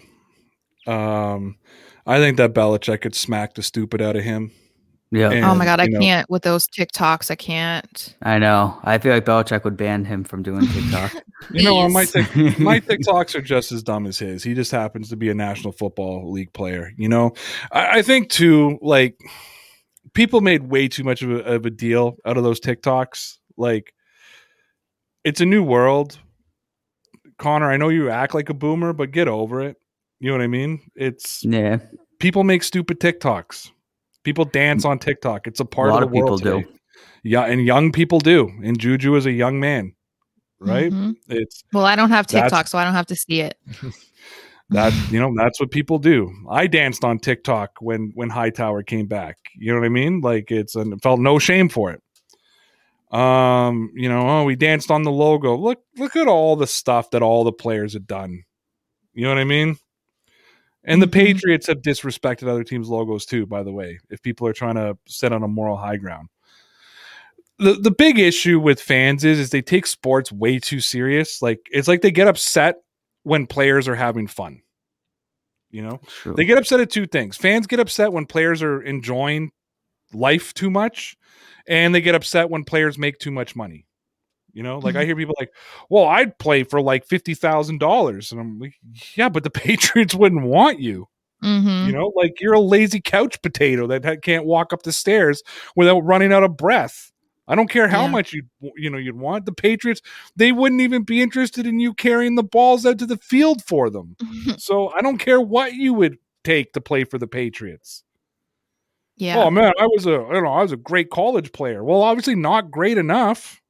[SPEAKER 1] Um, I think that Belichick could smack the stupid out of him.
[SPEAKER 2] Yeah.
[SPEAKER 1] And,
[SPEAKER 3] oh my god, I
[SPEAKER 1] know,
[SPEAKER 3] can't with those TikToks. I can't.
[SPEAKER 2] I know. I feel like Belichick would ban him from doing TikTok.
[SPEAKER 1] You know, my
[SPEAKER 3] Please.
[SPEAKER 1] tic- my TikToks are just as dumb as his. He just happens to be a National Football League player. You know, I, I think too. Like people made way too much of a, of a deal out of those TikToks. Like it's a new world. Connor, I know you act like a boomer, but get over it. You know what I mean? It's
[SPEAKER 2] yeah.
[SPEAKER 1] people make stupid TikToks. People dance on TikTok. It's a part
[SPEAKER 2] A lot
[SPEAKER 1] of the
[SPEAKER 2] of
[SPEAKER 1] world
[SPEAKER 2] people do.
[SPEAKER 1] Yeah, and young people do. And Juju is a young man, right?
[SPEAKER 3] Mhm.
[SPEAKER 1] It's
[SPEAKER 3] Well, I don't have TikTok, so I don't have to see it.
[SPEAKER 1] that you know that's what people do. I danced on TikTok when when Hightower came back. You know what I mean? Like it's and felt no shame for it. Um, you know, oh, we danced on the logo. Look, look at all the stuff that all the players had done. You know what I mean? And the
[SPEAKER 3] Mhm.
[SPEAKER 1] Patriots have disrespected other teams' logos too, by the way, if people are trying to sit on a moral high ground. The the big issue with fans is is they take sports way too serious. Like it's like they get upset when players are having fun. You know?
[SPEAKER 2] True.
[SPEAKER 1] They get upset at two things. Fans get upset when players are enjoying life too much, and they get upset when players make too much money. You know, like I hear people like, "Well, I'd play for like fifty thousand dollars," and I'm like, "Yeah, but the Patriots wouldn't want you."
[SPEAKER 3] hmm
[SPEAKER 1] You know, like you're a lazy couch potato that can't walk up the stairs without running out of breath. I don't care how
[SPEAKER 3] Yeah.
[SPEAKER 1] much you you know you'd want the Patriots. They wouldn't even be interested in you carrying the balls out to the field for them. So I don't care what you would take to play for the Patriots.
[SPEAKER 3] yeah.
[SPEAKER 1] Oh man, I was a you know I was a great college player. Well, obviously not great enough.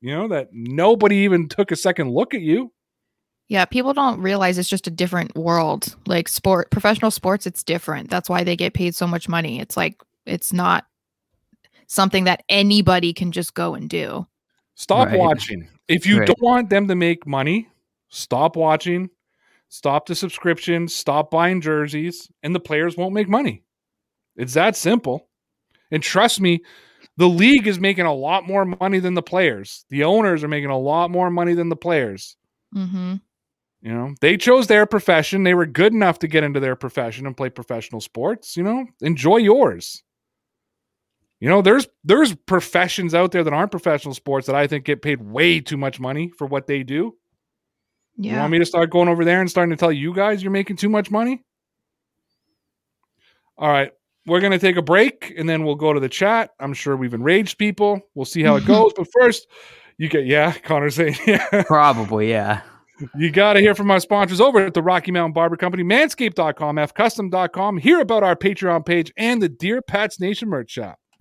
[SPEAKER 1] You know that nobody even took a second look at you.
[SPEAKER 3] Yeah, people don't realize it's just a different world. Like sport, professional sports, it's different. That's why they get paid so much money. It's like it's not something that anybody can just go and do.
[SPEAKER 1] Stop
[SPEAKER 2] Right.
[SPEAKER 1] watching. If you
[SPEAKER 2] Right.
[SPEAKER 1] don't want them to make money, stop watching. Stop the subscription. Stop buying jerseys, and the players won't make money. It's that simple. And trust me, the league is making a lot more money than the players. The owners are making a lot more money than the players.
[SPEAKER 3] Mm-hmm.
[SPEAKER 1] You know, they chose their profession. They were good enough to get into their profession and play professional sports. You know, enjoy yours. You know, there's there's professions out there that aren't professional sports that I think get paid way too much money for what they do. You want me to start going over there and starting to tell you guys you're making too much money? All right, we're gonna take a break and then we'll go to the chat. I'm sure we've enraged people. We'll see how it goes. But first, you get yeah, Connor saying yeah.
[SPEAKER 2] Probably, yeah.
[SPEAKER 1] You got to hear from our sponsors over at the Rocky Mountain Barber Company, manscaped.com, fcustom.com. Hear about our Patreon page and the Dear Pats Nation merch shop.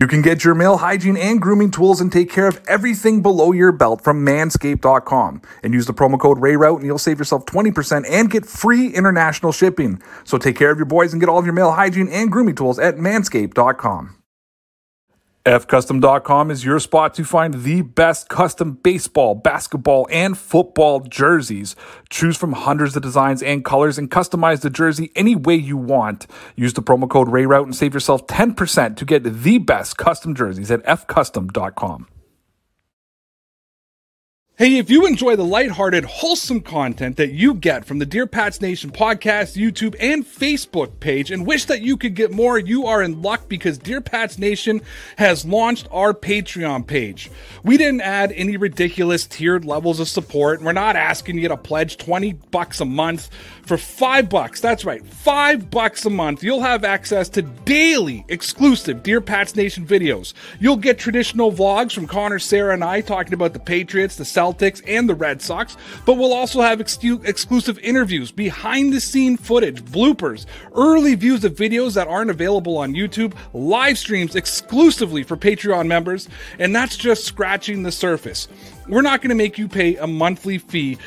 [SPEAKER 4] You can get your male hygiene and grooming tools and take care of everything below your belt from manscaped.com. And use the promo code RAYROUTE and you'll save yourself 20% and get free international shipping. So take care of your boys and get all of your male hygiene and grooming tools at manscaped.com. FCustom.com is your spot to find the best custom baseball, basketball, and football jerseys. Choose from hundreds of designs and colors and customize the jersey any way you want. Use the promo code RAYROUTE and save yourself 10% to get the best custom jerseys at FCustom.com.
[SPEAKER 1] Hey, if you enjoy the lighthearted, wholesome content that you get from the Dear Pats Nation podcast, YouTube, and Facebook page and wish that you could get more, you are in luck because Dear Pats Nation has launched our Patreon page. We didn't add any ridiculous tiered levels of support. And we're not asking you to pledge 20 bucks a month. For 5 bucks, that's right, 5 bucks a month, you'll have access to daily exclusive Dear Pats Nation videos. You'll get traditional vlogs from Connor, Sarah, and I talking about the Patriots, the Celtics, Celtics and the Red Sox, but we'll also have exclusive interviews, behind the scene footage, bloopers, early views of videos that aren't available on YouTube, live streams exclusively for Patreon members, and that's just scratching the surface. We're not going to make you pay a monthly fee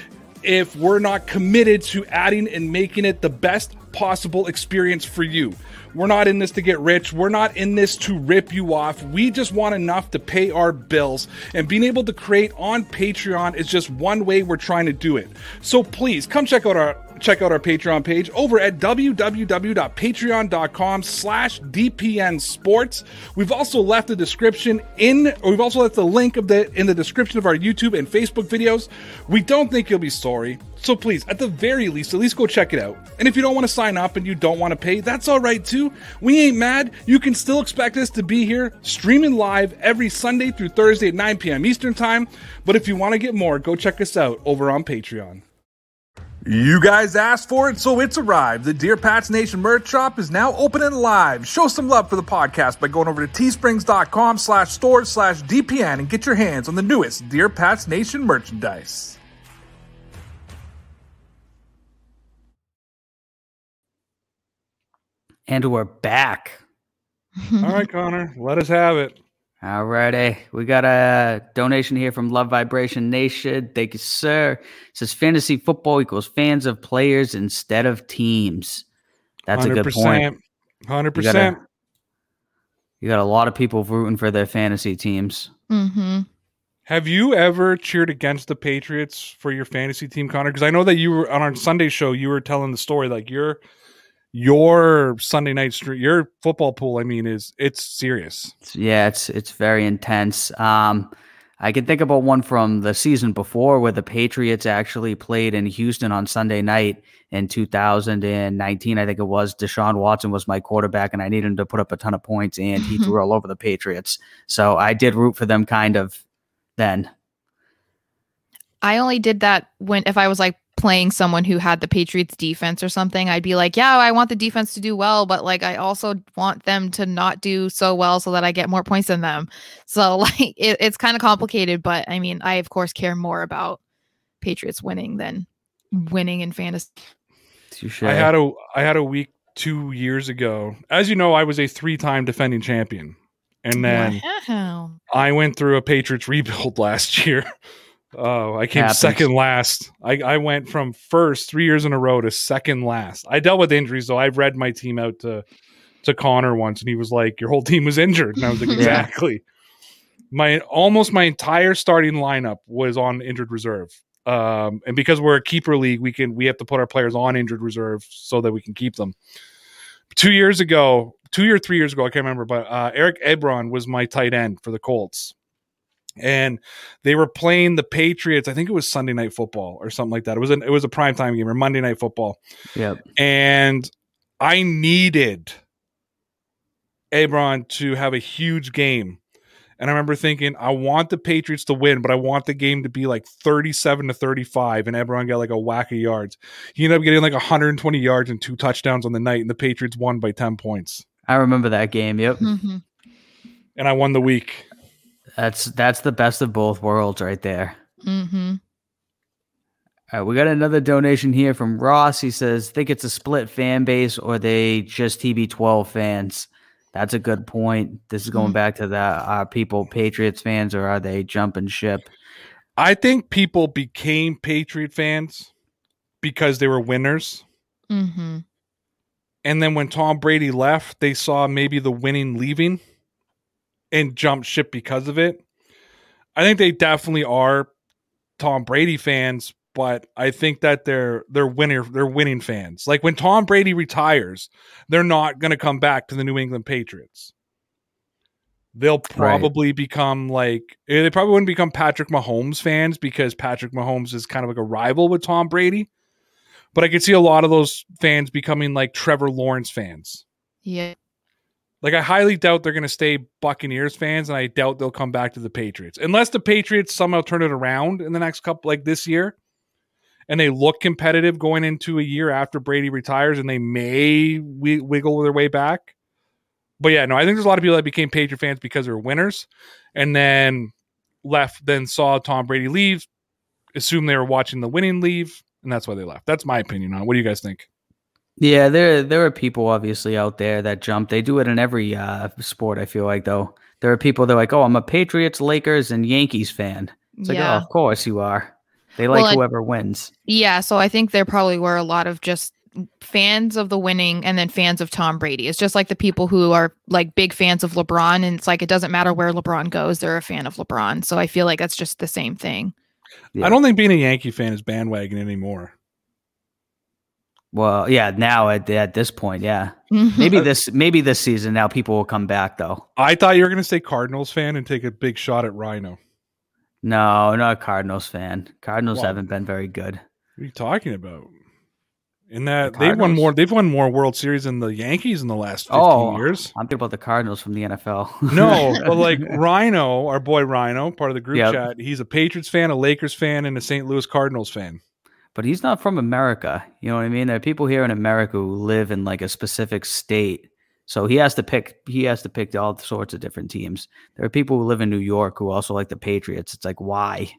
[SPEAKER 1] if we're not committed to adding and making it the best possible experience for you. We're not in this to get rich. We're not in this to rip you off. We just want enough to pay our bills. And being able to create on Patreon is just one way we're trying to do it. So please come check out our check out our Patreon page over at www.patreon.com slash DPN Sports. We've also left a description in, we've also left the link of the in the description of our YouTube and Facebook videos. We don't think you'll be sorry. So please, at the very least, at least go check it out. And if you don't want to sign up and you don't want to pay, that's all right too. We ain't mad. You can still expect us to be here streaming live every Sunday through Thursday at 9 p.m. Eastern Time. But if you want to get more, go check us out over on Patreon.
[SPEAKER 4] You guys asked for it, so it's arrived. The Dear Pats Nation merch shop is now open and live. Show some love for the podcast by going over to teesprings.com slash stores slash DPN and get your hands on the newest Dear Pats Nation merchandise.
[SPEAKER 2] And we're back.
[SPEAKER 1] All right, Connor, let us have it.
[SPEAKER 2] All righty. We got a donation here from Love Vibration Nation. Thank you, sir. It says fantasy football equals fans of players instead of teams. That's a good point.
[SPEAKER 1] 100%.
[SPEAKER 2] You got, a, you got a lot of people rooting for their fantasy teams.
[SPEAKER 3] Mm-hmm.
[SPEAKER 1] Have you ever cheered against the Patriots for your fantasy team, Connor? Because I know that you were on our Sunday show, you were telling the story like you're your Sunday night stream, your football pool, I mean, is it's serious.
[SPEAKER 2] Yeah, it's it's very intense. Um, I can think about one from the season before where the Patriots actually played in Houston on Sunday night in 2019. I think it was Deshaun Watson was my quarterback, and I needed him to put up a ton of points, and he threw all over the Patriots. So I did root for them kind of then.
[SPEAKER 3] I only did that when if I was like playing someone who had the Patriots defense or something, I'd be like, yeah, I want the defense to do well, but like I also want them to not do so well so that I get more points than them. So like it, it's kind of complicated, but I mean, I of course care more about Patriots winning than winning in fantasy.
[SPEAKER 2] Touche.
[SPEAKER 1] I had a I had a week two years ago. As you know, I was a three time defending champion. And then
[SPEAKER 3] wow.
[SPEAKER 1] I went through a Patriots rebuild last year. Oh, I came
[SPEAKER 2] Happens.
[SPEAKER 1] second last. I, I went from first three years in a row to second last. I dealt with injuries, though. I've read my team out to to Connor once, and he was like, "Your whole team was injured," and I was like,
[SPEAKER 3] Yeah.
[SPEAKER 1] "Exactly." My almost my entire starting lineup was on injured reserve, um, and because we're a keeper league, we can we have to put our players on injured reserve so that we can keep them. Two years ago, two or three years ago, I can't remember, but uh, Eric Ebron was my tight end for the Colts and they were playing the Patriots. I think it was Sunday night football or something like that. It was an, it was a primetime game or Monday night football,
[SPEAKER 2] Yeah.
[SPEAKER 1] and I needed Ebron to have a huge game. And I remember thinking, I want the Patriots to win, but I want the game to be like 37 to 35, and Ebron got like a whack of yards. He ended up getting like 120 yards and two touchdowns on the night, and the Patriots won by 10 points.
[SPEAKER 2] I remember that game. Yep.
[SPEAKER 3] Mhm.
[SPEAKER 1] And I won the week.
[SPEAKER 2] That's that's the best of both worlds right there.
[SPEAKER 3] Mm-hmm.
[SPEAKER 2] All right, we got another donation here from Ross. He says, "Think it's a split fan base, or they just TB12 fans." That's a good point. This is going
[SPEAKER 3] Mhm.
[SPEAKER 2] back to the are people Patriots fans, or are they jumping ship?
[SPEAKER 1] I think people became Patriot fans because they were winners.
[SPEAKER 3] Mhm.
[SPEAKER 1] And then when Tom Brady left, they saw maybe the winning leaving and jumped ship because of it. I think they definitely are Tom Brady fans, but I think that they're they're winner they're winning fans. Like when Tom Brady retires, they're not going to come back to the New England Patriots. They'll probably become like eh, they probably wouldn't become Patrick Mahomes fans because Patrick Mahomes is kind of like a rival with Tom Brady. But I could see a lot of those fans becoming like Trevor Lawrence fans.
[SPEAKER 3] Yeah.
[SPEAKER 1] Like I highly doubt they're going to stay Buccaneers fans, and I doubt they'll come back to the Patriots unless the Patriots somehow turn it around in the next couple, like this year, and they look competitive going into a year after Brady retires, and they may wi- wiggle their way back. But yeah, no, I think there's a lot of people that became Patriot fans because they're winners, and then left, then saw Tom Brady leave, assumed they were watching the winning leave, and that's why they left. That's my opinion on. it. What do you guys think?
[SPEAKER 2] Yeah, there there are people obviously out there that jump. They do it in every uh, sport. I feel like though there are people that are like, oh, I'm a Patriots, Lakers, and Yankees fan. It's like, oh,
[SPEAKER 3] yeah.
[SPEAKER 2] of course you are. They like
[SPEAKER 3] Well, I-
[SPEAKER 2] whoever wins.
[SPEAKER 3] Yeah, so I think there probably were a lot of just fans of the winning and then fans of Tom Brady. It's just like the people who are like big fans of LeBron and it's like it doesn't matter where LeBron goes, they're a fan of LeBron. So I feel like that's just the same thing.
[SPEAKER 2] Yeah.
[SPEAKER 1] I don't think being a Yankee fan is bandwagon anymore.
[SPEAKER 2] Well, yeah, now at at this point, yeah. Mm-hmm. Maybe this maybe this season now people will come back though.
[SPEAKER 1] I thought you were going to say Cardinals fan and take a big shot at Rhino.
[SPEAKER 2] No, not a Cardinals fan. Cardinals
[SPEAKER 1] Why?
[SPEAKER 2] haven't been very good.
[SPEAKER 1] What are you talking about? In that
[SPEAKER 2] The
[SPEAKER 1] they've won more, they've won more World Series than the Yankees in the last fifteen
[SPEAKER 2] Oh,
[SPEAKER 1] years.
[SPEAKER 2] I'm thinking about the Cardinals from the NFL.
[SPEAKER 1] No, but like Rhino, our boy Rhino, part of the group
[SPEAKER 2] Yep.
[SPEAKER 1] chat, he's a Patriots fan, a Lakers fan, and a St. Louis Cardinals fan.
[SPEAKER 2] But he's not from America. You know what I mean? There are people here in America who live in like a specific state. So he has to pick he has to pick all sorts of different teams. There are people who live in New York who also like the Patriots. It's like why?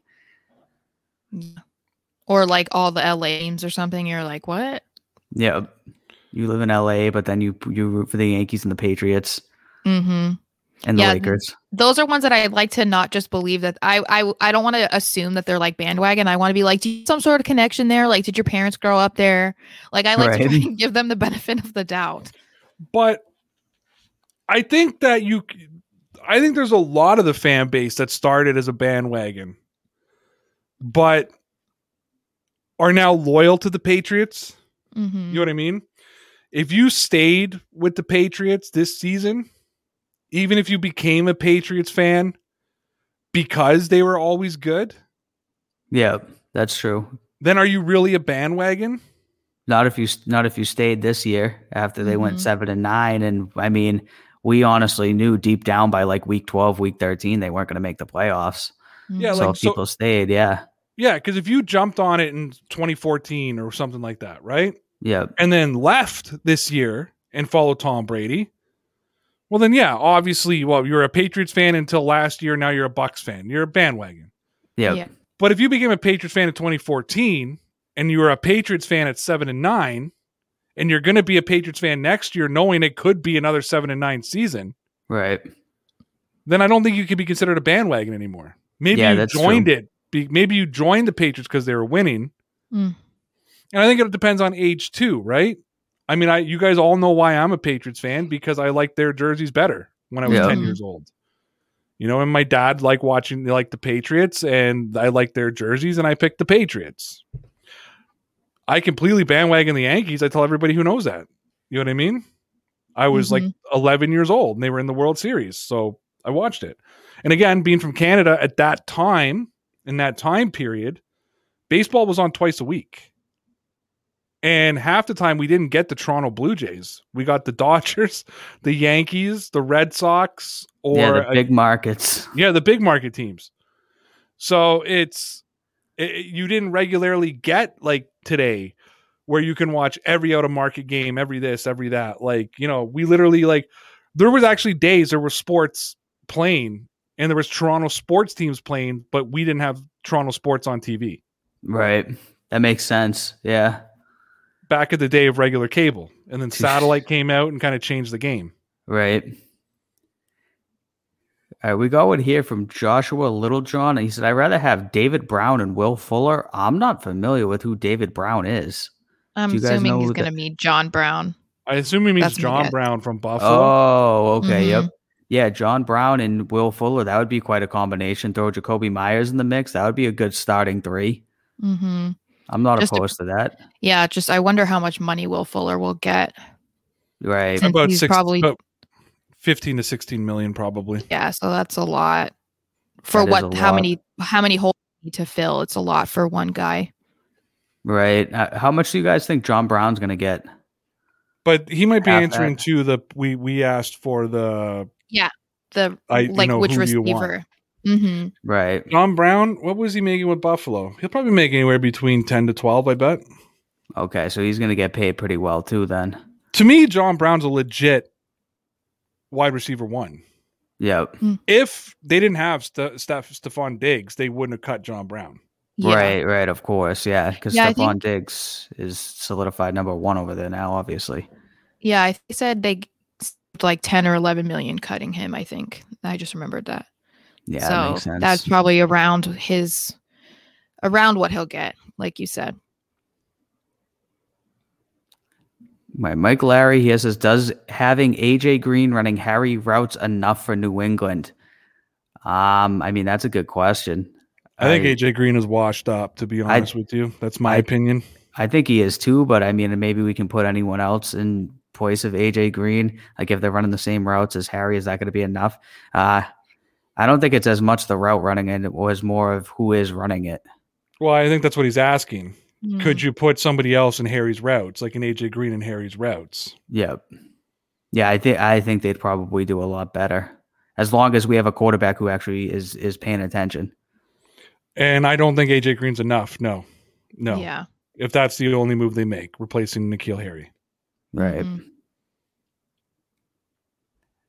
[SPEAKER 3] or like all the LA teams or something. You're like, what?
[SPEAKER 2] Yeah. You live in LA, but then you you root for the Yankees and the Patriots
[SPEAKER 3] Mm-hmm.
[SPEAKER 2] And the
[SPEAKER 3] Yeah,
[SPEAKER 2] Lakers.
[SPEAKER 3] Those are ones that I'd like to not just believe that I I I don't want to assume that they're like bandwagon. I want to be like, do you have some sort of connection there? Like, did your parents grow up there? Like, I like to
[SPEAKER 2] Right.
[SPEAKER 3] try and give them the benefit of the doubt.
[SPEAKER 1] But I think that you, I think there's a lot of the fan base that started as a bandwagon, but are now loyal to the Patriots.
[SPEAKER 3] Mm-hmm.
[SPEAKER 1] You know what I mean? If you stayed with the Patriots this season, even if you became a Patriots fan because they were always good,
[SPEAKER 2] Yeah, that's true.
[SPEAKER 1] then are you really a bandwagon?
[SPEAKER 2] Not if you not if you stayed this year after they went
[SPEAKER 3] Mhm.
[SPEAKER 2] seven and nine. And I mean, we honestly knew deep down by like week twelve, week thirteen, they weren't going to make the playoffs.
[SPEAKER 1] Yeah,
[SPEAKER 2] so
[SPEAKER 1] like,
[SPEAKER 2] if
[SPEAKER 1] so-
[SPEAKER 2] people stayed, yeah,
[SPEAKER 1] Yeah, because if you jumped on it in 2014 or something like that, right?
[SPEAKER 2] yeah,
[SPEAKER 1] and then left this year and followed Tom Brady, well then yeah, obviously, well, you're a Patriots fan until last year, now you're a Bucks fan. You're a bandwagon.
[SPEAKER 2] yeah,
[SPEAKER 3] Yeah.
[SPEAKER 1] But if you became a Patriots fan in 2014 and you were a Patriots fan at 7 and 9 and you're going to be a Patriots fan next year knowing it could be another 7 and 9 season,
[SPEAKER 2] right,
[SPEAKER 1] then I don't think you could be considered a bandwagon anymore. Maybe
[SPEAKER 2] Yeah,
[SPEAKER 1] you
[SPEAKER 2] that's
[SPEAKER 1] joined
[SPEAKER 2] true.
[SPEAKER 1] it. Be, maybe you joined the Patriots because they were winning.
[SPEAKER 3] Mm.
[SPEAKER 1] And I think it depends on age too, right? I mean, I you guys all know why I'm a Patriots fan because I liked their jerseys better when I was
[SPEAKER 2] Yeah.
[SPEAKER 1] 10 years old. You know, and my dad liked watching like the Patriots and I liked their jerseys and I picked the Patriots. I completely bandwagon the Yankees. I tell everybody who knows that. You know what I mean? I was like mm-hmm. 11 years old and they were in the World Series. So I watched it. And again, being from Canada at that time, in that time period, baseball was on twice a week. And half the time we didn't get the Toronto Blue Jays. We got the Dodgers, the Yankees, the Red Sox, or
[SPEAKER 2] yeah, the big markets.
[SPEAKER 1] yeah, the big market teams. So it's it, you didn't regularly get like today where you can watch every out of market game, every this, every that. Like, you know, we literally like there was actually days there were sports playing and there was Toronto sports teams playing, but we didn't have Toronto sports on TV.
[SPEAKER 2] Right, that makes sense. Yeah,
[SPEAKER 1] Back at the day of regular cable. And then satellite came out and kind of changed the game.
[SPEAKER 2] right. All right, we got one here from Joshua Littlejohn. He said, "I'd rather have David Brown and Will Fuller." I'm not familiar with who David Brown is.
[SPEAKER 3] I'm
[SPEAKER 2] Do you guys
[SPEAKER 3] assuming
[SPEAKER 2] know
[SPEAKER 3] he's going to
[SPEAKER 2] the-
[SPEAKER 3] meet John Brown.
[SPEAKER 1] I assume he means
[SPEAKER 3] That's
[SPEAKER 1] John. Brown from Buffalo.
[SPEAKER 2] Oh, okay.
[SPEAKER 3] Mhm.
[SPEAKER 2] Yep. Yeah, John Brown and Will Fuller. That would be quite a combination. Throw Jakobi Meyers in the mix. That would be a good starting three.
[SPEAKER 3] hmm
[SPEAKER 2] I'm not
[SPEAKER 3] Just a-
[SPEAKER 2] opposed to that.
[SPEAKER 3] Yeah, just I wonder how much money Will Fuller will get.
[SPEAKER 2] Right.
[SPEAKER 3] Since
[SPEAKER 1] about
[SPEAKER 3] he's
[SPEAKER 1] six,
[SPEAKER 3] probably-
[SPEAKER 1] about 15 to 16 million probably.
[SPEAKER 3] Yeah, so that's a lot for
[SPEAKER 2] That is
[SPEAKER 3] what?
[SPEAKER 2] a
[SPEAKER 3] How
[SPEAKER 2] lot.
[SPEAKER 3] many? How many holes need to fill? It's a lot for one guy.
[SPEAKER 2] Right. Uh, How much do you guys think John Brown's going to get?
[SPEAKER 1] But he might be
[SPEAKER 2] Half
[SPEAKER 1] answering
[SPEAKER 2] that.
[SPEAKER 1] to the we we asked for the yeah
[SPEAKER 3] The
[SPEAKER 1] I- you
[SPEAKER 3] like
[SPEAKER 1] know,
[SPEAKER 3] which
[SPEAKER 1] who do you want?
[SPEAKER 3] receiver? Mm-hmm.
[SPEAKER 2] Right.
[SPEAKER 1] John Brown. What was he making with Buffalo? He'll probably make anywhere between ten to twelve. I bet.
[SPEAKER 2] Okay. So he's going to get paid pretty well too then.
[SPEAKER 1] To me, John Brown's a legit wide receiver one.
[SPEAKER 2] Yep.
[SPEAKER 1] If they didn't have St- Steph Stefon Diggs, they wouldn't have cut John Brown.
[SPEAKER 3] Yeah.
[SPEAKER 2] Right, right, of course. Yeah, because
[SPEAKER 3] Yeah, I
[SPEAKER 2] Stefon
[SPEAKER 3] think-
[SPEAKER 2] Diggs is solidified number one over there now, obviously.
[SPEAKER 3] Yeah, I th- said they like 10 or 11 million cutting him, I think. I just remembered that.
[SPEAKER 2] Yeah,
[SPEAKER 3] so
[SPEAKER 2] makes sense.
[SPEAKER 3] that's probably around his around what he'll get, like you said.
[SPEAKER 2] My Mike Larry here says, does having AJ Green running Harry routes enough for New England? Um, I mean, that's a good question.
[SPEAKER 1] I think AJ Green is washed up. To be
[SPEAKER 2] I-
[SPEAKER 1] honest with you, that's my
[SPEAKER 2] I-
[SPEAKER 1] opinion.
[SPEAKER 2] I think he is too, but I mean, maybe we can put anyone else in place of AJ Green. Like if they're running the same routes as Harry, is that going to be enough? Uh, I don't think it's as much the route running, and it was more of who is running it.
[SPEAKER 1] Well, I think that's what he's asking.
[SPEAKER 3] Mm.
[SPEAKER 1] Could you put somebody else in Harry's routes, like an AJ Green in Harry's routes?
[SPEAKER 2] Yep. Yeah, I think I think they'd probably do a lot better as long as we have a quarterback who actually is is paying attention.
[SPEAKER 1] And I don't think AJ Green's enough. No, no.
[SPEAKER 3] Yeah.
[SPEAKER 1] If that's the only move they make, replacing N'Keal Harry.
[SPEAKER 2] Right.
[SPEAKER 3] Mhm.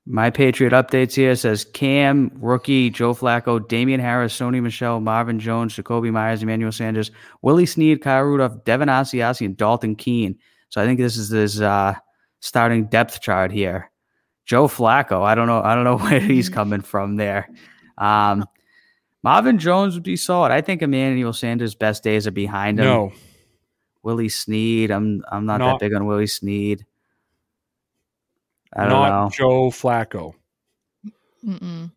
[SPEAKER 2] My Patriot updates here says Cam, rookie, Joe Flacco, Damien Harris, Sony Michel, Marvin Jones, Jakobi Meyers, Emmanuel Sanders, Willie Snead, Kyle Rudolph, Devin Asiasi, and Dalton Keene. So I think this is his uh, starting depth chart here. Joe Flacco, I don't know, I don't know where he's coming from there. Um, Marvin Jones would be solid. I think Emmanuel Sanders' best days are behind him.
[SPEAKER 1] No,
[SPEAKER 2] Willie Snead, I'm I'm not,
[SPEAKER 1] Not-
[SPEAKER 2] that big on Willie Snead. I don't
[SPEAKER 1] not
[SPEAKER 2] know.
[SPEAKER 1] Joe Flacco.
[SPEAKER 3] Mm-mm.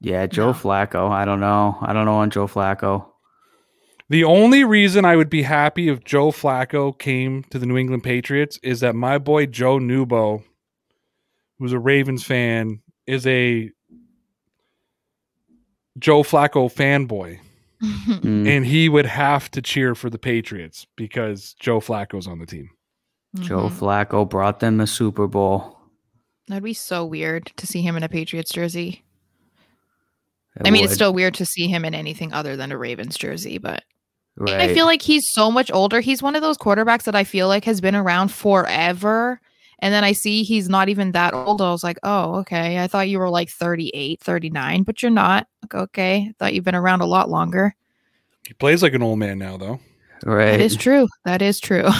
[SPEAKER 2] Yeah, Joe
[SPEAKER 3] No.
[SPEAKER 2] Flacco. I don't know. I don't know on Joe Flacco.
[SPEAKER 1] The only reason I would be happy if Joe Flacco came to the New England Patriots is that my boy Joe Nubo, who's a Ravens fan, is a Joe Flacco fanboy.
[SPEAKER 2] Mm,
[SPEAKER 1] And he would have to cheer for the Patriots because Joe Flacco's on the team.
[SPEAKER 2] Joe
[SPEAKER 3] Mhm.
[SPEAKER 2] Flacco brought them a Super Bowl.
[SPEAKER 3] That'd be so weird to see him in a Patriots jersey.
[SPEAKER 2] It
[SPEAKER 3] I mean, it's still weird to see him in anything other than a Ravens jersey, but
[SPEAKER 2] right.
[SPEAKER 3] I feel like he's so much older. He's one of those quarterbacks that I feel like has been around forever. And then I see he's not even that old. I was like, oh, okay. I thought you were like 38, 39, but you're not. Like, okay. I thought you've been around a lot longer.
[SPEAKER 1] He plays like an old man now, though.
[SPEAKER 2] right.
[SPEAKER 3] That is true. That is true.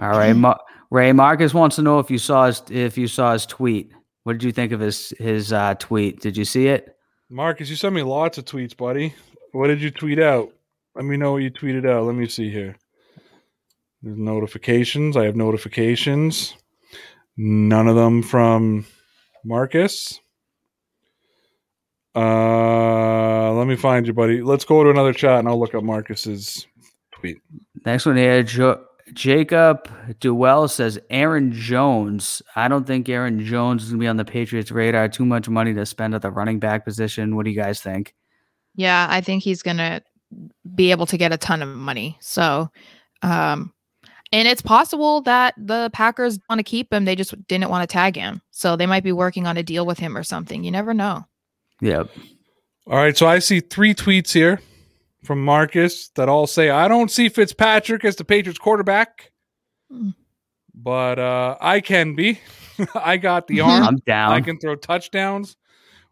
[SPEAKER 2] All right, Ma- Ray Marcus wants to know if you saw his if you saw his tweet. What did you think of his his uh, tweet? Did you see it?
[SPEAKER 1] Marcus, you sent me lots of tweets, buddy. What did you tweet out? Let me know what you tweeted out. Let me see here. There's notifications. I have notifications. None of them from Marcus. Uh, let me find you, buddy. Let's go to another chat and I'll look up Marcus's tweet.
[SPEAKER 2] Next one here, jo- Jacob Duell says Aaron Jones. I don't think Aaron Jones is gonna be on the Patriots' radar. Too much money to spend at the running back position. What do you guys think?
[SPEAKER 3] yeah, I think he's going to be able to get a ton of money. So, um, and it's possible that the Packers want to keep him. They just didn't want to tag him. So they might be working on a deal with him or something. You never know.
[SPEAKER 2] Yep.
[SPEAKER 1] All right, so I see three tweets here from Marcus that all say I don't see Fitzpatrick as the Patriots quarterback,
[SPEAKER 3] Hmm.
[SPEAKER 1] but uh, I can be. I got the arm.
[SPEAKER 2] I'm down.
[SPEAKER 1] I can throw touchdowns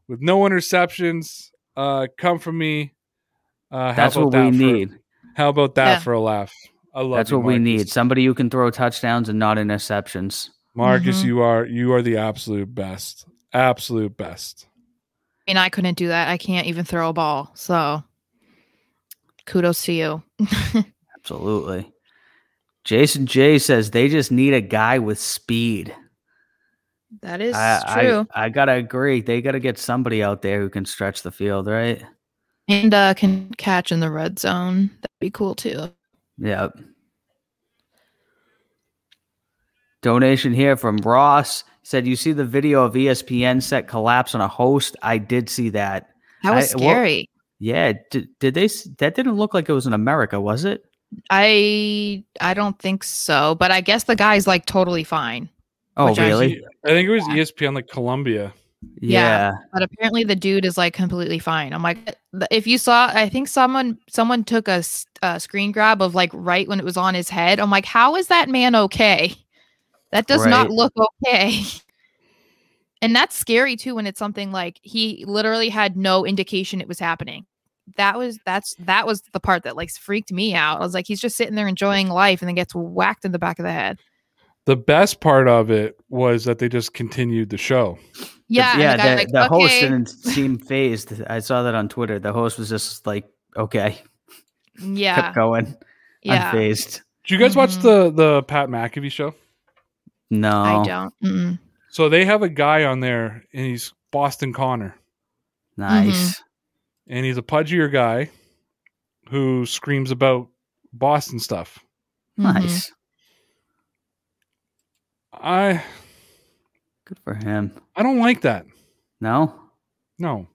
[SPEAKER 1] with no interceptions. Uh, come from me. Uh, how
[SPEAKER 2] That's
[SPEAKER 1] about
[SPEAKER 2] what we
[SPEAKER 1] that for-
[SPEAKER 2] need.
[SPEAKER 1] how about that
[SPEAKER 3] Yeah.
[SPEAKER 1] for a laugh? I love
[SPEAKER 2] That's
[SPEAKER 1] you,
[SPEAKER 2] what we need. Somebody who can throw touchdowns and not interceptions.
[SPEAKER 1] Marcus,
[SPEAKER 3] Mhm.
[SPEAKER 1] you are you are the absolute best. Absolute best.
[SPEAKER 3] I mean, I couldn't do that. I can't even throw a ball. So kudos to you.
[SPEAKER 2] Absolutely. Jason J says they just need a guy with speed.
[SPEAKER 3] that is
[SPEAKER 2] I,
[SPEAKER 3] true.
[SPEAKER 2] I, I gotta agree. They gotta get somebody out there who can stretch the field, right?
[SPEAKER 3] and uh, can catch in the red zone. That'd be cool too.
[SPEAKER 2] Yep. Donation here from Ross said, "You see the video of ESPN set collapse on a host? I did see that.
[SPEAKER 3] That was
[SPEAKER 2] I-
[SPEAKER 3] scary.
[SPEAKER 2] Yeah, did, did they? That didn't look like it was in America, was it?
[SPEAKER 3] I I don't think so, but I guess the guy's like totally fine.
[SPEAKER 2] Oh,
[SPEAKER 3] Which I
[SPEAKER 2] really?
[SPEAKER 1] I think it was ESPN like Colombia.
[SPEAKER 2] Yeah.
[SPEAKER 3] But apparently the dude is like completely fine. I'm like, if you saw, I think someone someone took a screen grab of like right when it was on his head. I'm like, how is that man okay? That does not look okay. And that's scary too when it's something like he literally had no indication it was happening. that was that's that was the part that like freaked me out. I was like, he's just sitting there enjoying life and then gets whacked in the back of the head.
[SPEAKER 1] The best part of it was that they just continued the show.
[SPEAKER 3] Yeah,
[SPEAKER 2] yeah.
[SPEAKER 3] the,
[SPEAKER 2] The,
[SPEAKER 3] like,
[SPEAKER 2] the host didn't seem phased. I saw that on Twitter. The host was just like, okay,
[SPEAKER 3] yeah,
[SPEAKER 2] kept going,
[SPEAKER 3] yeah.
[SPEAKER 2] unfazed.
[SPEAKER 1] Did you guys watch
[SPEAKER 3] Mhm.
[SPEAKER 1] the the Pat McAfee show?
[SPEAKER 2] No,
[SPEAKER 3] I don't. Mm-mm.
[SPEAKER 1] So they have a guy on there, and he's Boston Connor,
[SPEAKER 2] nice. Mm-hmm.
[SPEAKER 1] and he's a pudgier guy who screams about Boston stuff.
[SPEAKER 2] Nice.
[SPEAKER 1] I
[SPEAKER 2] Good for him.
[SPEAKER 1] I don't like that.
[SPEAKER 2] No,
[SPEAKER 1] No.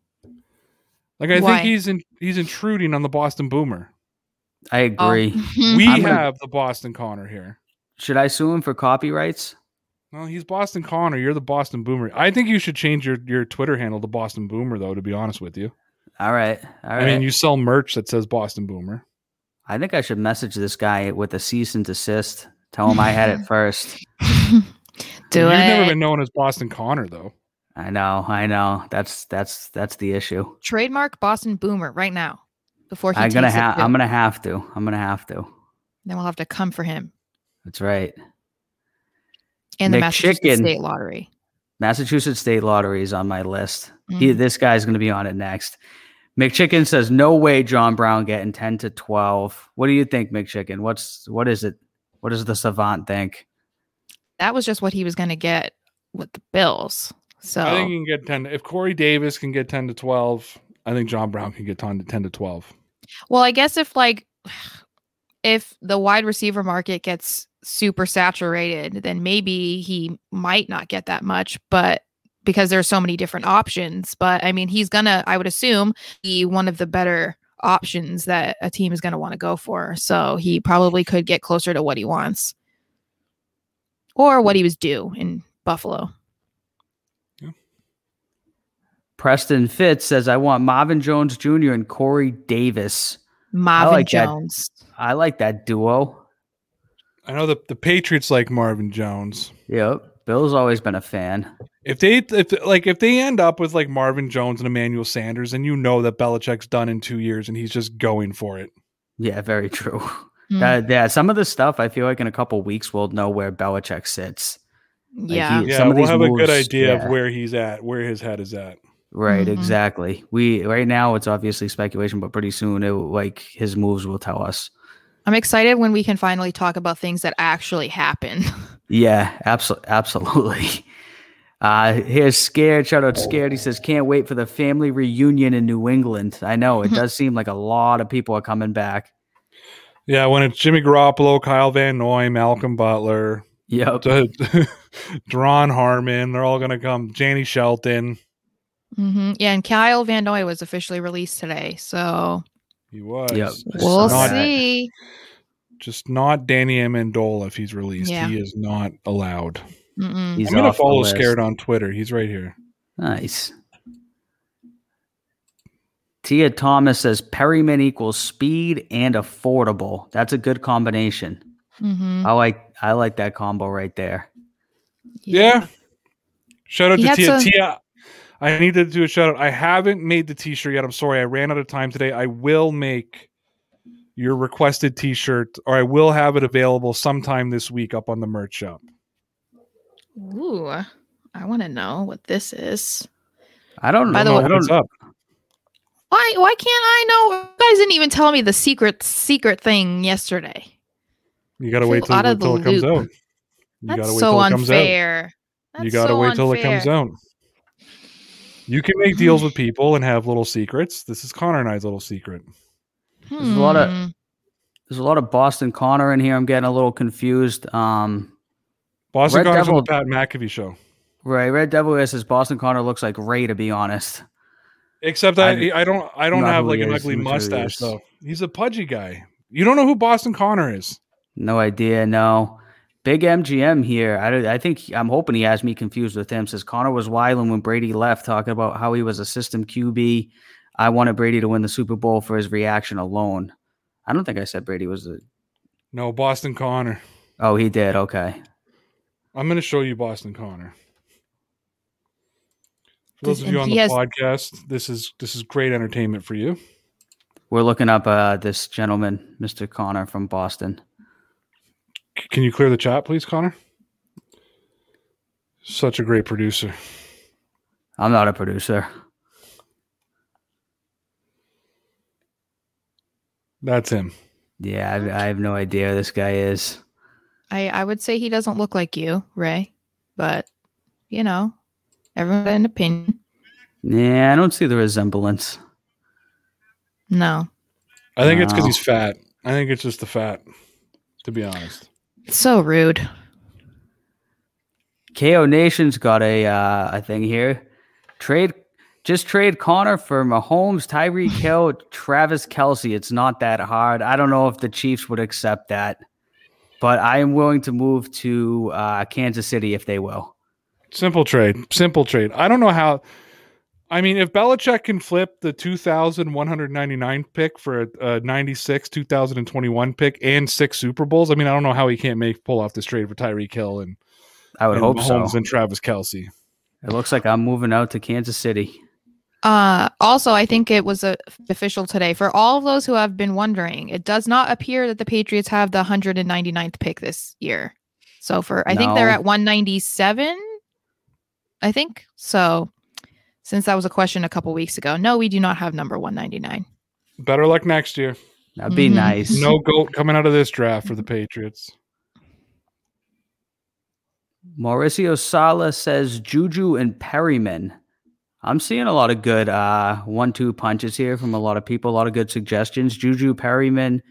[SPEAKER 1] Like I
[SPEAKER 3] Why?
[SPEAKER 1] think he's in, he's intruding on the Boston Boomer.
[SPEAKER 2] I
[SPEAKER 3] Oh.
[SPEAKER 2] agree.
[SPEAKER 1] We
[SPEAKER 2] I'm gonna-
[SPEAKER 1] have the Boston Connor here.
[SPEAKER 2] Should I sue him for copyrights?
[SPEAKER 1] Well, he's Boston Connor. You're the Boston Boomer. I think you should change your, your Twitter handle to Boston Boomer, though. To be honest with you,
[SPEAKER 2] All right. All right.
[SPEAKER 1] I mean, you sell merch that says Boston Boomer.
[SPEAKER 2] I think I should message this guy with a cease and desist. Tell him I had it first.
[SPEAKER 3] Do it.
[SPEAKER 1] You've
[SPEAKER 3] it.
[SPEAKER 1] never been known as Boston Connor, though.
[SPEAKER 2] I know. I know. That's that's that's the issue.
[SPEAKER 3] Trademark Boston Boomer right now before he
[SPEAKER 2] I'm gonna have. I'm gonna have to. I'm gonna have to.
[SPEAKER 3] Then we'll have to come for him
[SPEAKER 2] That's right.
[SPEAKER 3] In the
[SPEAKER 2] McChicken.
[SPEAKER 3] Massachusetts State Lottery.
[SPEAKER 2] Massachusetts State Lottery is on my list. He,
[SPEAKER 3] Mhm.
[SPEAKER 2] this guy's going to be on it next. McChicken says, "No way, John Brown getting ten to 12. What do you think, McChicken? What's what is it? What does the savant think?
[SPEAKER 3] That was just what he was going to get with the Bills. So
[SPEAKER 1] I think he can get ten. If Corey Davis can get ten to twelve, I think John Brown can get 10 to ten to twelve.
[SPEAKER 3] Well, I guess if like if the wide receiver market gets super saturated, then maybe he might not get that much, but because there's so many different options, but I mean, he's gonna I would assume be one of the better options that a team is to want to go for. So he probably could get closer to what he wants or what he was due in Buffalo.
[SPEAKER 2] Preston Fitz says, "I want Marvin Jones Jr. and Corey Davis.
[SPEAKER 3] Marvin
[SPEAKER 2] like that.
[SPEAKER 3] Jones.
[SPEAKER 2] I like that duo.
[SPEAKER 1] I know the the Patriots like Marvin Jones.
[SPEAKER 2] Yep. Bill's always been a fan.
[SPEAKER 1] If they if like if they end up with like Marvin Jones and Emmanuel Sanders, then you know that Belichick's done in two years and he's just going for it.
[SPEAKER 2] Yeah, very true.
[SPEAKER 3] Hmm.
[SPEAKER 2] That- yeah, some of the stuff I feel like in a couple weeks we'll know where Belichick sits.
[SPEAKER 3] yeah.
[SPEAKER 2] he-
[SPEAKER 1] Yeah,
[SPEAKER 2] Some of
[SPEAKER 1] we'll
[SPEAKER 2] these
[SPEAKER 1] have a good idea
[SPEAKER 2] yeah.
[SPEAKER 1] of where he's at, where his head is at.
[SPEAKER 2] Right,
[SPEAKER 3] Mhm.
[SPEAKER 2] exactly. We right now it's obviously speculation, but pretty soon it will- like his moves will tell us.
[SPEAKER 3] I'm excited when we can finally talk about things that actually happen.
[SPEAKER 2] Yeah, absolutely, absolutely. Uh, here's scared. Shout out scared. He says, "Can't wait for the family reunion in New England." I know it does seem like a lot of people are coming back.
[SPEAKER 1] Yeah, when it's Jimmy Garoppolo, Kyle Van Noy, Malcolm Butler,
[SPEAKER 2] Yep.
[SPEAKER 1] Duron Harmon, they're all gonna come. Danny Shelton.
[SPEAKER 3] hmm Yeah, and Kyle Van Noy was officially released today, so
[SPEAKER 1] He was.
[SPEAKER 2] Yep.
[SPEAKER 3] we'll
[SPEAKER 2] Saw that.
[SPEAKER 3] see.
[SPEAKER 1] Just not Danny Amendola if he's released.
[SPEAKER 3] Yeah.
[SPEAKER 1] He is not allowed.
[SPEAKER 2] He's
[SPEAKER 1] I'm gonna
[SPEAKER 2] off
[SPEAKER 1] follow. Scared on Twitter. He's right here.
[SPEAKER 2] Nice. Tia Thomas says Perriman equals speed and affordable. That's a good combination.
[SPEAKER 3] Mhm.
[SPEAKER 2] I like I like that combo right there.
[SPEAKER 1] Yeah. Shout out
[SPEAKER 3] He
[SPEAKER 1] to Tia.
[SPEAKER 3] some-
[SPEAKER 1] Tia. I need to do a shout out. I haven't made the t-shirt yet. I'm sorry. I ran out of time today. I will make your requested t-shirt or I will have it available sometime this week up on the merch shop.
[SPEAKER 3] Ooh, I want to know what this is.
[SPEAKER 2] I don't know.
[SPEAKER 3] By the way-
[SPEAKER 2] I
[SPEAKER 1] What's
[SPEAKER 2] don't,
[SPEAKER 1] up?
[SPEAKER 3] Why? Why can't I know? You guys didn't even tell me the secret secret thing yesterday.
[SPEAKER 1] You gotta wait till,
[SPEAKER 3] out of the
[SPEAKER 1] till it comes out. You
[SPEAKER 3] That's
[SPEAKER 1] gotta wait
[SPEAKER 3] so
[SPEAKER 1] till it comes out.
[SPEAKER 3] unfair. That's
[SPEAKER 1] you gotta
[SPEAKER 3] so
[SPEAKER 1] wait till it comes out. You can make deals with people and have little secrets. This is Connor and I's little secret.
[SPEAKER 2] There's a lot of-
[SPEAKER 3] Hmm.
[SPEAKER 2] there's a lot of Boston Connor in here. I'm getting a little confused. Um,
[SPEAKER 1] Boston
[SPEAKER 2] Red
[SPEAKER 1] Connor's on
[SPEAKER 2] Devil-
[SPEAKER 1] the Pat McAfee show.
[SPEAKER 2] right, Red Devil here says Boston Connor looks like Ray. To be honest,
[SPEAKER 1] Except
[SPEAKER 2] I-
[SPEAKER 1] I, I don't I don't have like an ugly
[SPEAKER 2] I'm sure he
[SPEAKER 1] mustache though. He's a pudgy guy. You don't know who Boston Connor is.
[SPEAKER 2] no idea. No, big MGM here. I, don't- I think I'm hoping he has me confused with him. Says Connor was wilding when Brady left, talking about how he was a system QB. I wanted Brady to win the Super Bowl for his reaction alone. I don't think I said Brady was a.
[SPEAKER 1] No, Boston Connor.
[SPEAKER 2] Oh, he did. Okay.
[SPEAKER 1] I'm going to show you Boston Connor. For those of you on the
[SPEAKER 3] has-
[SPEAKER 1] podcast, this is this is great entertainment for you.
[SPEAKER 2] We're looking up uh, this gentleman, Mr. Connor from Boston.
[SPEAKER 1] C- Can you clear the chat, please, Connor? Such a great producer.
[SPEAKER 2] I'm not a producer.
[SPEAKER 1] That's him.
[SPEAKER 2] Yeah, I, I have no idea who this guy is.
[SPEAKER 3] I I would say he doesn't look like you, Ray, but you know, everyone got an opinion.
[SPEAKER 2] Yeah, I don't see the resemblance.
[SPEAKER 3] No,
[SPEAKER 1] I think it's because he's fat. I think it's just the fat, to be honest.
[SPEAKER 3] So rude.
[SPEAKER 2] KO Nation's got a uh, a thing here. Trade just trade Connor for Mahomes, Tyreek Hill, Travis Kelce. It's not that hard. I don't know if the Chiefs would accept that, but I am willing to move to uh, Kansas City if they will.
[SPEAKER 1] Simple trade. Simple trade. I don't know how. I mean, if Belichick can flip the 2,199 pick for a, a 96 2021 pick and six Super Bowls, I mean, I don't know how he can't make pull off this trade for Tyreek Hill and,
[SPEAKER 2] I would
[SPEAKER 1] and
[SPEAKER 2] hope so.
[SPEAKER 1] And Travis Kelce.
[SPEAKER 2] It looks like I'm moving out to Kansas City.
[SPEAKER 3] Uh, also, I think it was uh, official today for all of those who have been wondering. It does not appear that the Patriots have the 199th pick this year. So for I think they're at 197. I think so. Since that was a question a couple weeks ago, no, we do not have number 199.
[SPEAKER 1] Better luck next year.
[SPEAKER 2] That'd be
[SPEAKER 3] Mhm.
[SPEAKER 2] nice.
[SPEAKER 1] No goat coming out of this draft for the Patriots.
[SPEAKER 2] Mauricio Sala says Juju and Perriman. I'm seeing a lot of good uh, one-two punches here from a lot of people. A lot of good suggestions. Juju Perriman,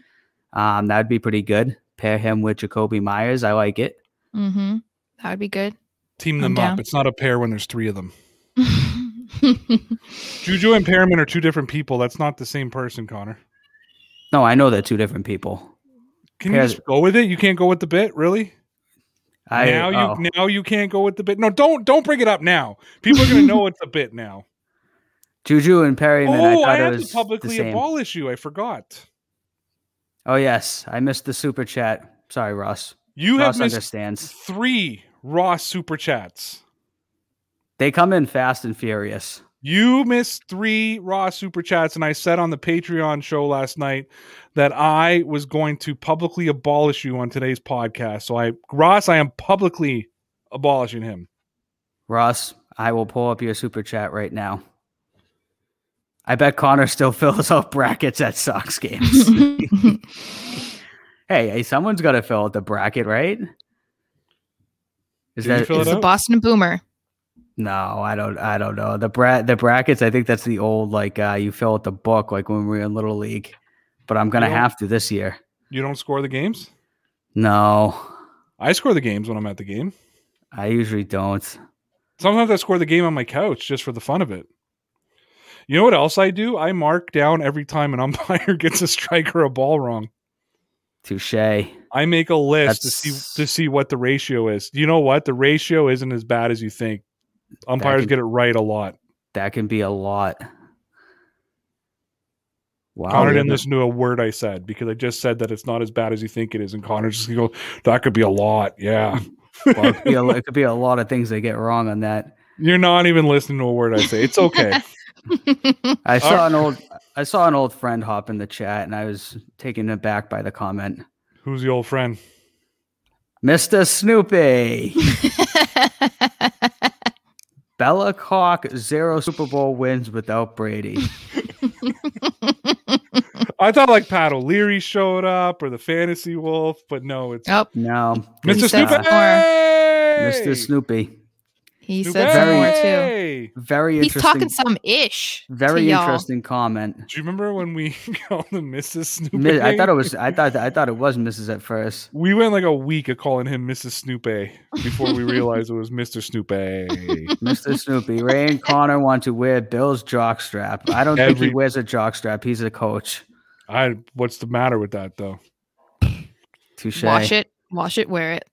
[SPEAKER 2] um, that'd be pretty good. Pair him with Jakobi Meyers. I like it.
[SPEAKER 3] Mm-hmm. That would be good.
[SPEAKER 1] Team
[SPEAKER 3] I'm
[SPEAKER 1] them up.
[SPEAKER 3] down.
[SPEAKER 1] It's not a pair when there's three of them. Juju and Perriman are two different people. That's not the same person, Connor.
[SPEAKER 2] No, I know they're two different people.
[SPEAKER 1] Can you just go with it? You can't go with the bit, really?
[SPEAKER 2] I,
[SPEAKER 1] now you
[SPEAKER 2] oh.
[SPEAKER 1] now you can't go with the bit. No, don't don't bring it up now. People are gonna know it's a bit now.
[SPEAKER 2] Juju and Perriman. Oh, I
[SPEAKER 1] oh,
[SPEAKER 2] thought
[SPEAKER 1] I,
[SPEAKER 2] it
[SPEAKER 1] have
[SPEAKER 2] was
[SPEAKER 1] to publicly abolish you. I forgot.
[SPEAKER 2] Oh yes, I missed the super chat. Sorry, Ross.
[SPEAKER 1] You have missed
[SPEAKER 2] understands.
[SPEAKER 1] three Ross super chats.
[SPEAKER 2] They come in fast and furious.
[SPEAKER 1] You missed three Raw super chats, and I said on the Patreon show last night that I was going to publicly abolish you on today's podcast. So I, Ross, I am publicly abolishing him.
[SPEAKER 2] Ross, I will pull up your super chat right now. I bet Connor still fills out brackets at Sox games. hey, hey, someone's got to fill out the bracket, right? Is
[SPEAKER 1] Did you
[SPEAKER 2] that
[SPEAKER 1] fill it
[SPEAKER 2] is-
[SPEAKER 3] It's a? Boston Boomer.
[SPEAKER 2] No? I don't. I don't know the bra- the brackets. I think that's the old like uh, you fill out the book like when we were in little league. But I'm gonna have to this year.
[SPEAKER 1] You don't score the games?
[SPEAKER 2] No,
[SPEAKER 1] I score the games when I'm at the game.
[SPEAKER 2] I usually don't.
[SPEAKER 1] Sometimes I score the game on my couch just for the fun of it. You know what else I do? I mark down every time an umpire gets a strike or a ball wrong.
[SPEAKER 2] Touche.
[SPEAKER 1] I make a list to see to see what the ratio is. You know what? The ratio isn't as bad as you think. Umpires
[SPEAKER 2] can-
[SPEAKER 1] get it right a lot.
[SPEAKER 2] That can be a lot. Wow.
[SPEAKER 1] Connor didn't listen to a word I said because I just said that it's not as bad as you think it is, and Connor's just gonna go, "That could be a lot." Yeah,
[SPEAKER 2] well, it, could be a, it could be a lot of things they get wrong on that.
[SPEAKER 1] you're not even listening to a word I say. It's okay.
[SPEAKER 2] I saw
[SPEAKER 1] Alright.
[SPEAKER 2] an old I saw an old friend hop in the chat and I was taken aback by the comment.
[SPEAKER 1] Who's the old friend?
[SPEAKER 2] Mr. Snoopy. Bella Cock zero Super Bowl wins without Brady.
[SPEAKER 1] I thought like Pat O'Leary showed up or the Fantasy Wolf, but no, it's
[SPEAKER 3] oh,
[SPEAKER 2] No.
[SPEAKER 1] Mr.
[SPEAKER 2] it's,
[SPEAKER 1] Snoopy.
[SPEAKER 2] uh, Mr. Snoopy.
[SPEAKER 3] He
[SPEAKER 1] Snoopy.
[SPEAKER 3] said some more too.
[SPEAKER 2] Very
[SPEAKER 3] He's
[SPEAKER 2] interesting.
[SPEAKER 3] He's talking some ish. to
[SPEAKER 2] very
[SPEAKER 3] y'all.
[SPEAKER 2] interesting comment.
[SPEAKER 1] Do you remember when we called him Mrs. Snoopy?
[SPEAKER 2] Mi- I thought it was I thought I thought it was Mrs. at first.
[SPEAKER 1] We went like a week of calling him Mrs. Snoopy before we realized it was Mr. Snoopy.
[SPEAKER 2] Mr. Snoopy. Ray and Connor want to wear Bill's jockstrap. I don't think he wears a jockstrap. He's a coach.
[SPEAKER 1] I what's the matter with that though?
[SPEAKER 2] Touche.
[SPEAKER 3] Wash it, wash it, wear it.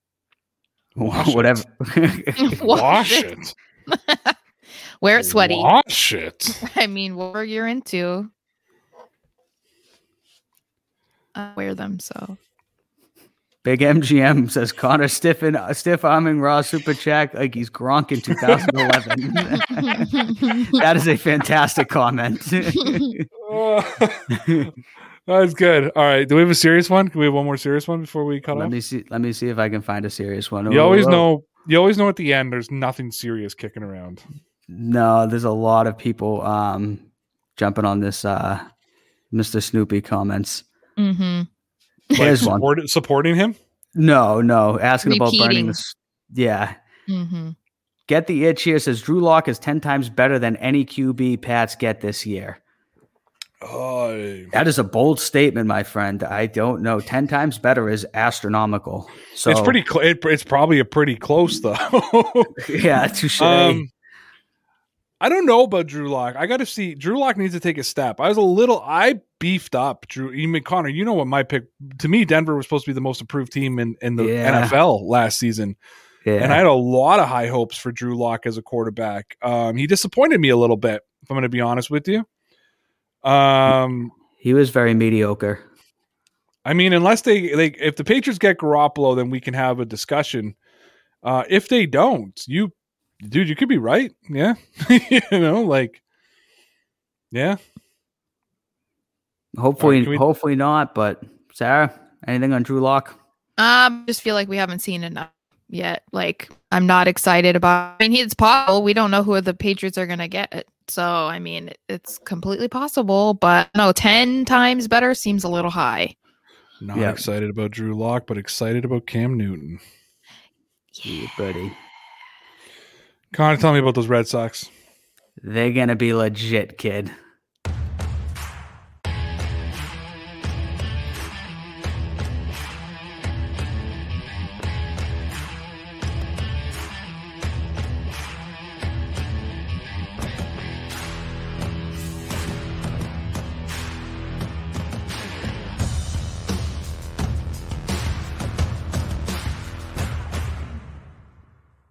[SPEAKER 1] Wash it.
[SPEAKER 2] Whatever.
[SPEAKER 1] Wash it.
[SPEAKER 3] Wear it sweaty.
[SPEAKER 1] Wash it.
[SPEAKER 3] I mean, whatever you're into. I wear them, so
[SPEAKER 2] Big MGM says Connor stiffen uh, stiff arming Raw Super check like he's Gronk in 2011. that is a fantastic comment.
[SPEAKER 1] That's good. All right. Do we have a serious one? Can we have one more serious one before we cut
[SPEAKER 2] let
[SPEAKER 1] off?
[SPEAKER 2] me see. Let me see if I can find a serious one.
[SPEAKER 1] You always
[SPEAKER 2] Oh,
[SPEAKER 1] know. You always know at the end. There's nothing serious kicking around.
[SPEAKER 2] No, there's a lot of people um jumping on this uh Mr. Snoopy comments.
[SPEAKER 3] Mm-hmm.
[SPEAKER 1] Like
[SPEAKER 2] Here's one.
[SPEAKER 1] support, supporting him.
[SPEAKER 2] No, no, asking about burning this. Yeah.
[SPEAKER 3] Mm-hmm.
[SPEAKER 2] Get the itch here says Drew Lock is 10 times better than any QB Pats get this year.
[SPEAKER 1] Oh,
[SPEAKER 2] That is a bold statement, my friend. I don't know. 10 times better is astronomical. So
[SPEAKER 1] it's pretty. Cl- it, it's probably a pretty close though.
[SPEAKER 2] Yeah, touche.
[SPEAKER 1] um, I don't know about Drew Lock. I got to see. Drew Lock needs to take a step. I was a little. I beefed up Drew. Even Connor, you know what my pick? To me, Denver was supposed to be the most improved team in in the
[SPEAKER 2] Yeah.
[SPEAKER 1] NFL last season.
[SPEAKER 2] yeah.
[SPEAKER 1] and I had a lot of high hopes for Drew Lock as a quarterback. Um, he disappointed me a little bit, if I'm going to be honest with you. Um,
[SPEAKER 2] he was very mediocre.
[SPEAKER 1] I mean, unless they like, if the Patriots get Garoppolo, then we can have a discussion. Uh, if they don't, you, dude, you could be right. Yeah, you know, like, yeah.
[SPEAKER 2] Hopefully,
[SPEAKER 1] can we-
[SPEAKER 2] hopefully not. But Sarah, anything on Drew Lock?
[SPEAKER 3] Um, just feel like we haven't seen enough yet. Like, I'm not excited about. I mean, it's possible. We don't know who the Patriots are gonna get. So, I mean, it's completely possible. But no, ten times better seems a little high.
[SPEAKER 1] Not
[SPEAKER 2] Yeah.
[SPEAKER 1] excited about Drew Lock, but excited about Cam Newton.
[SPEAKER 2] Yeah, buddy.
[SPEAKER 1] Connor, tell me about those Red Sox.
[SPEAKER 2] They're gonna be legit, kid.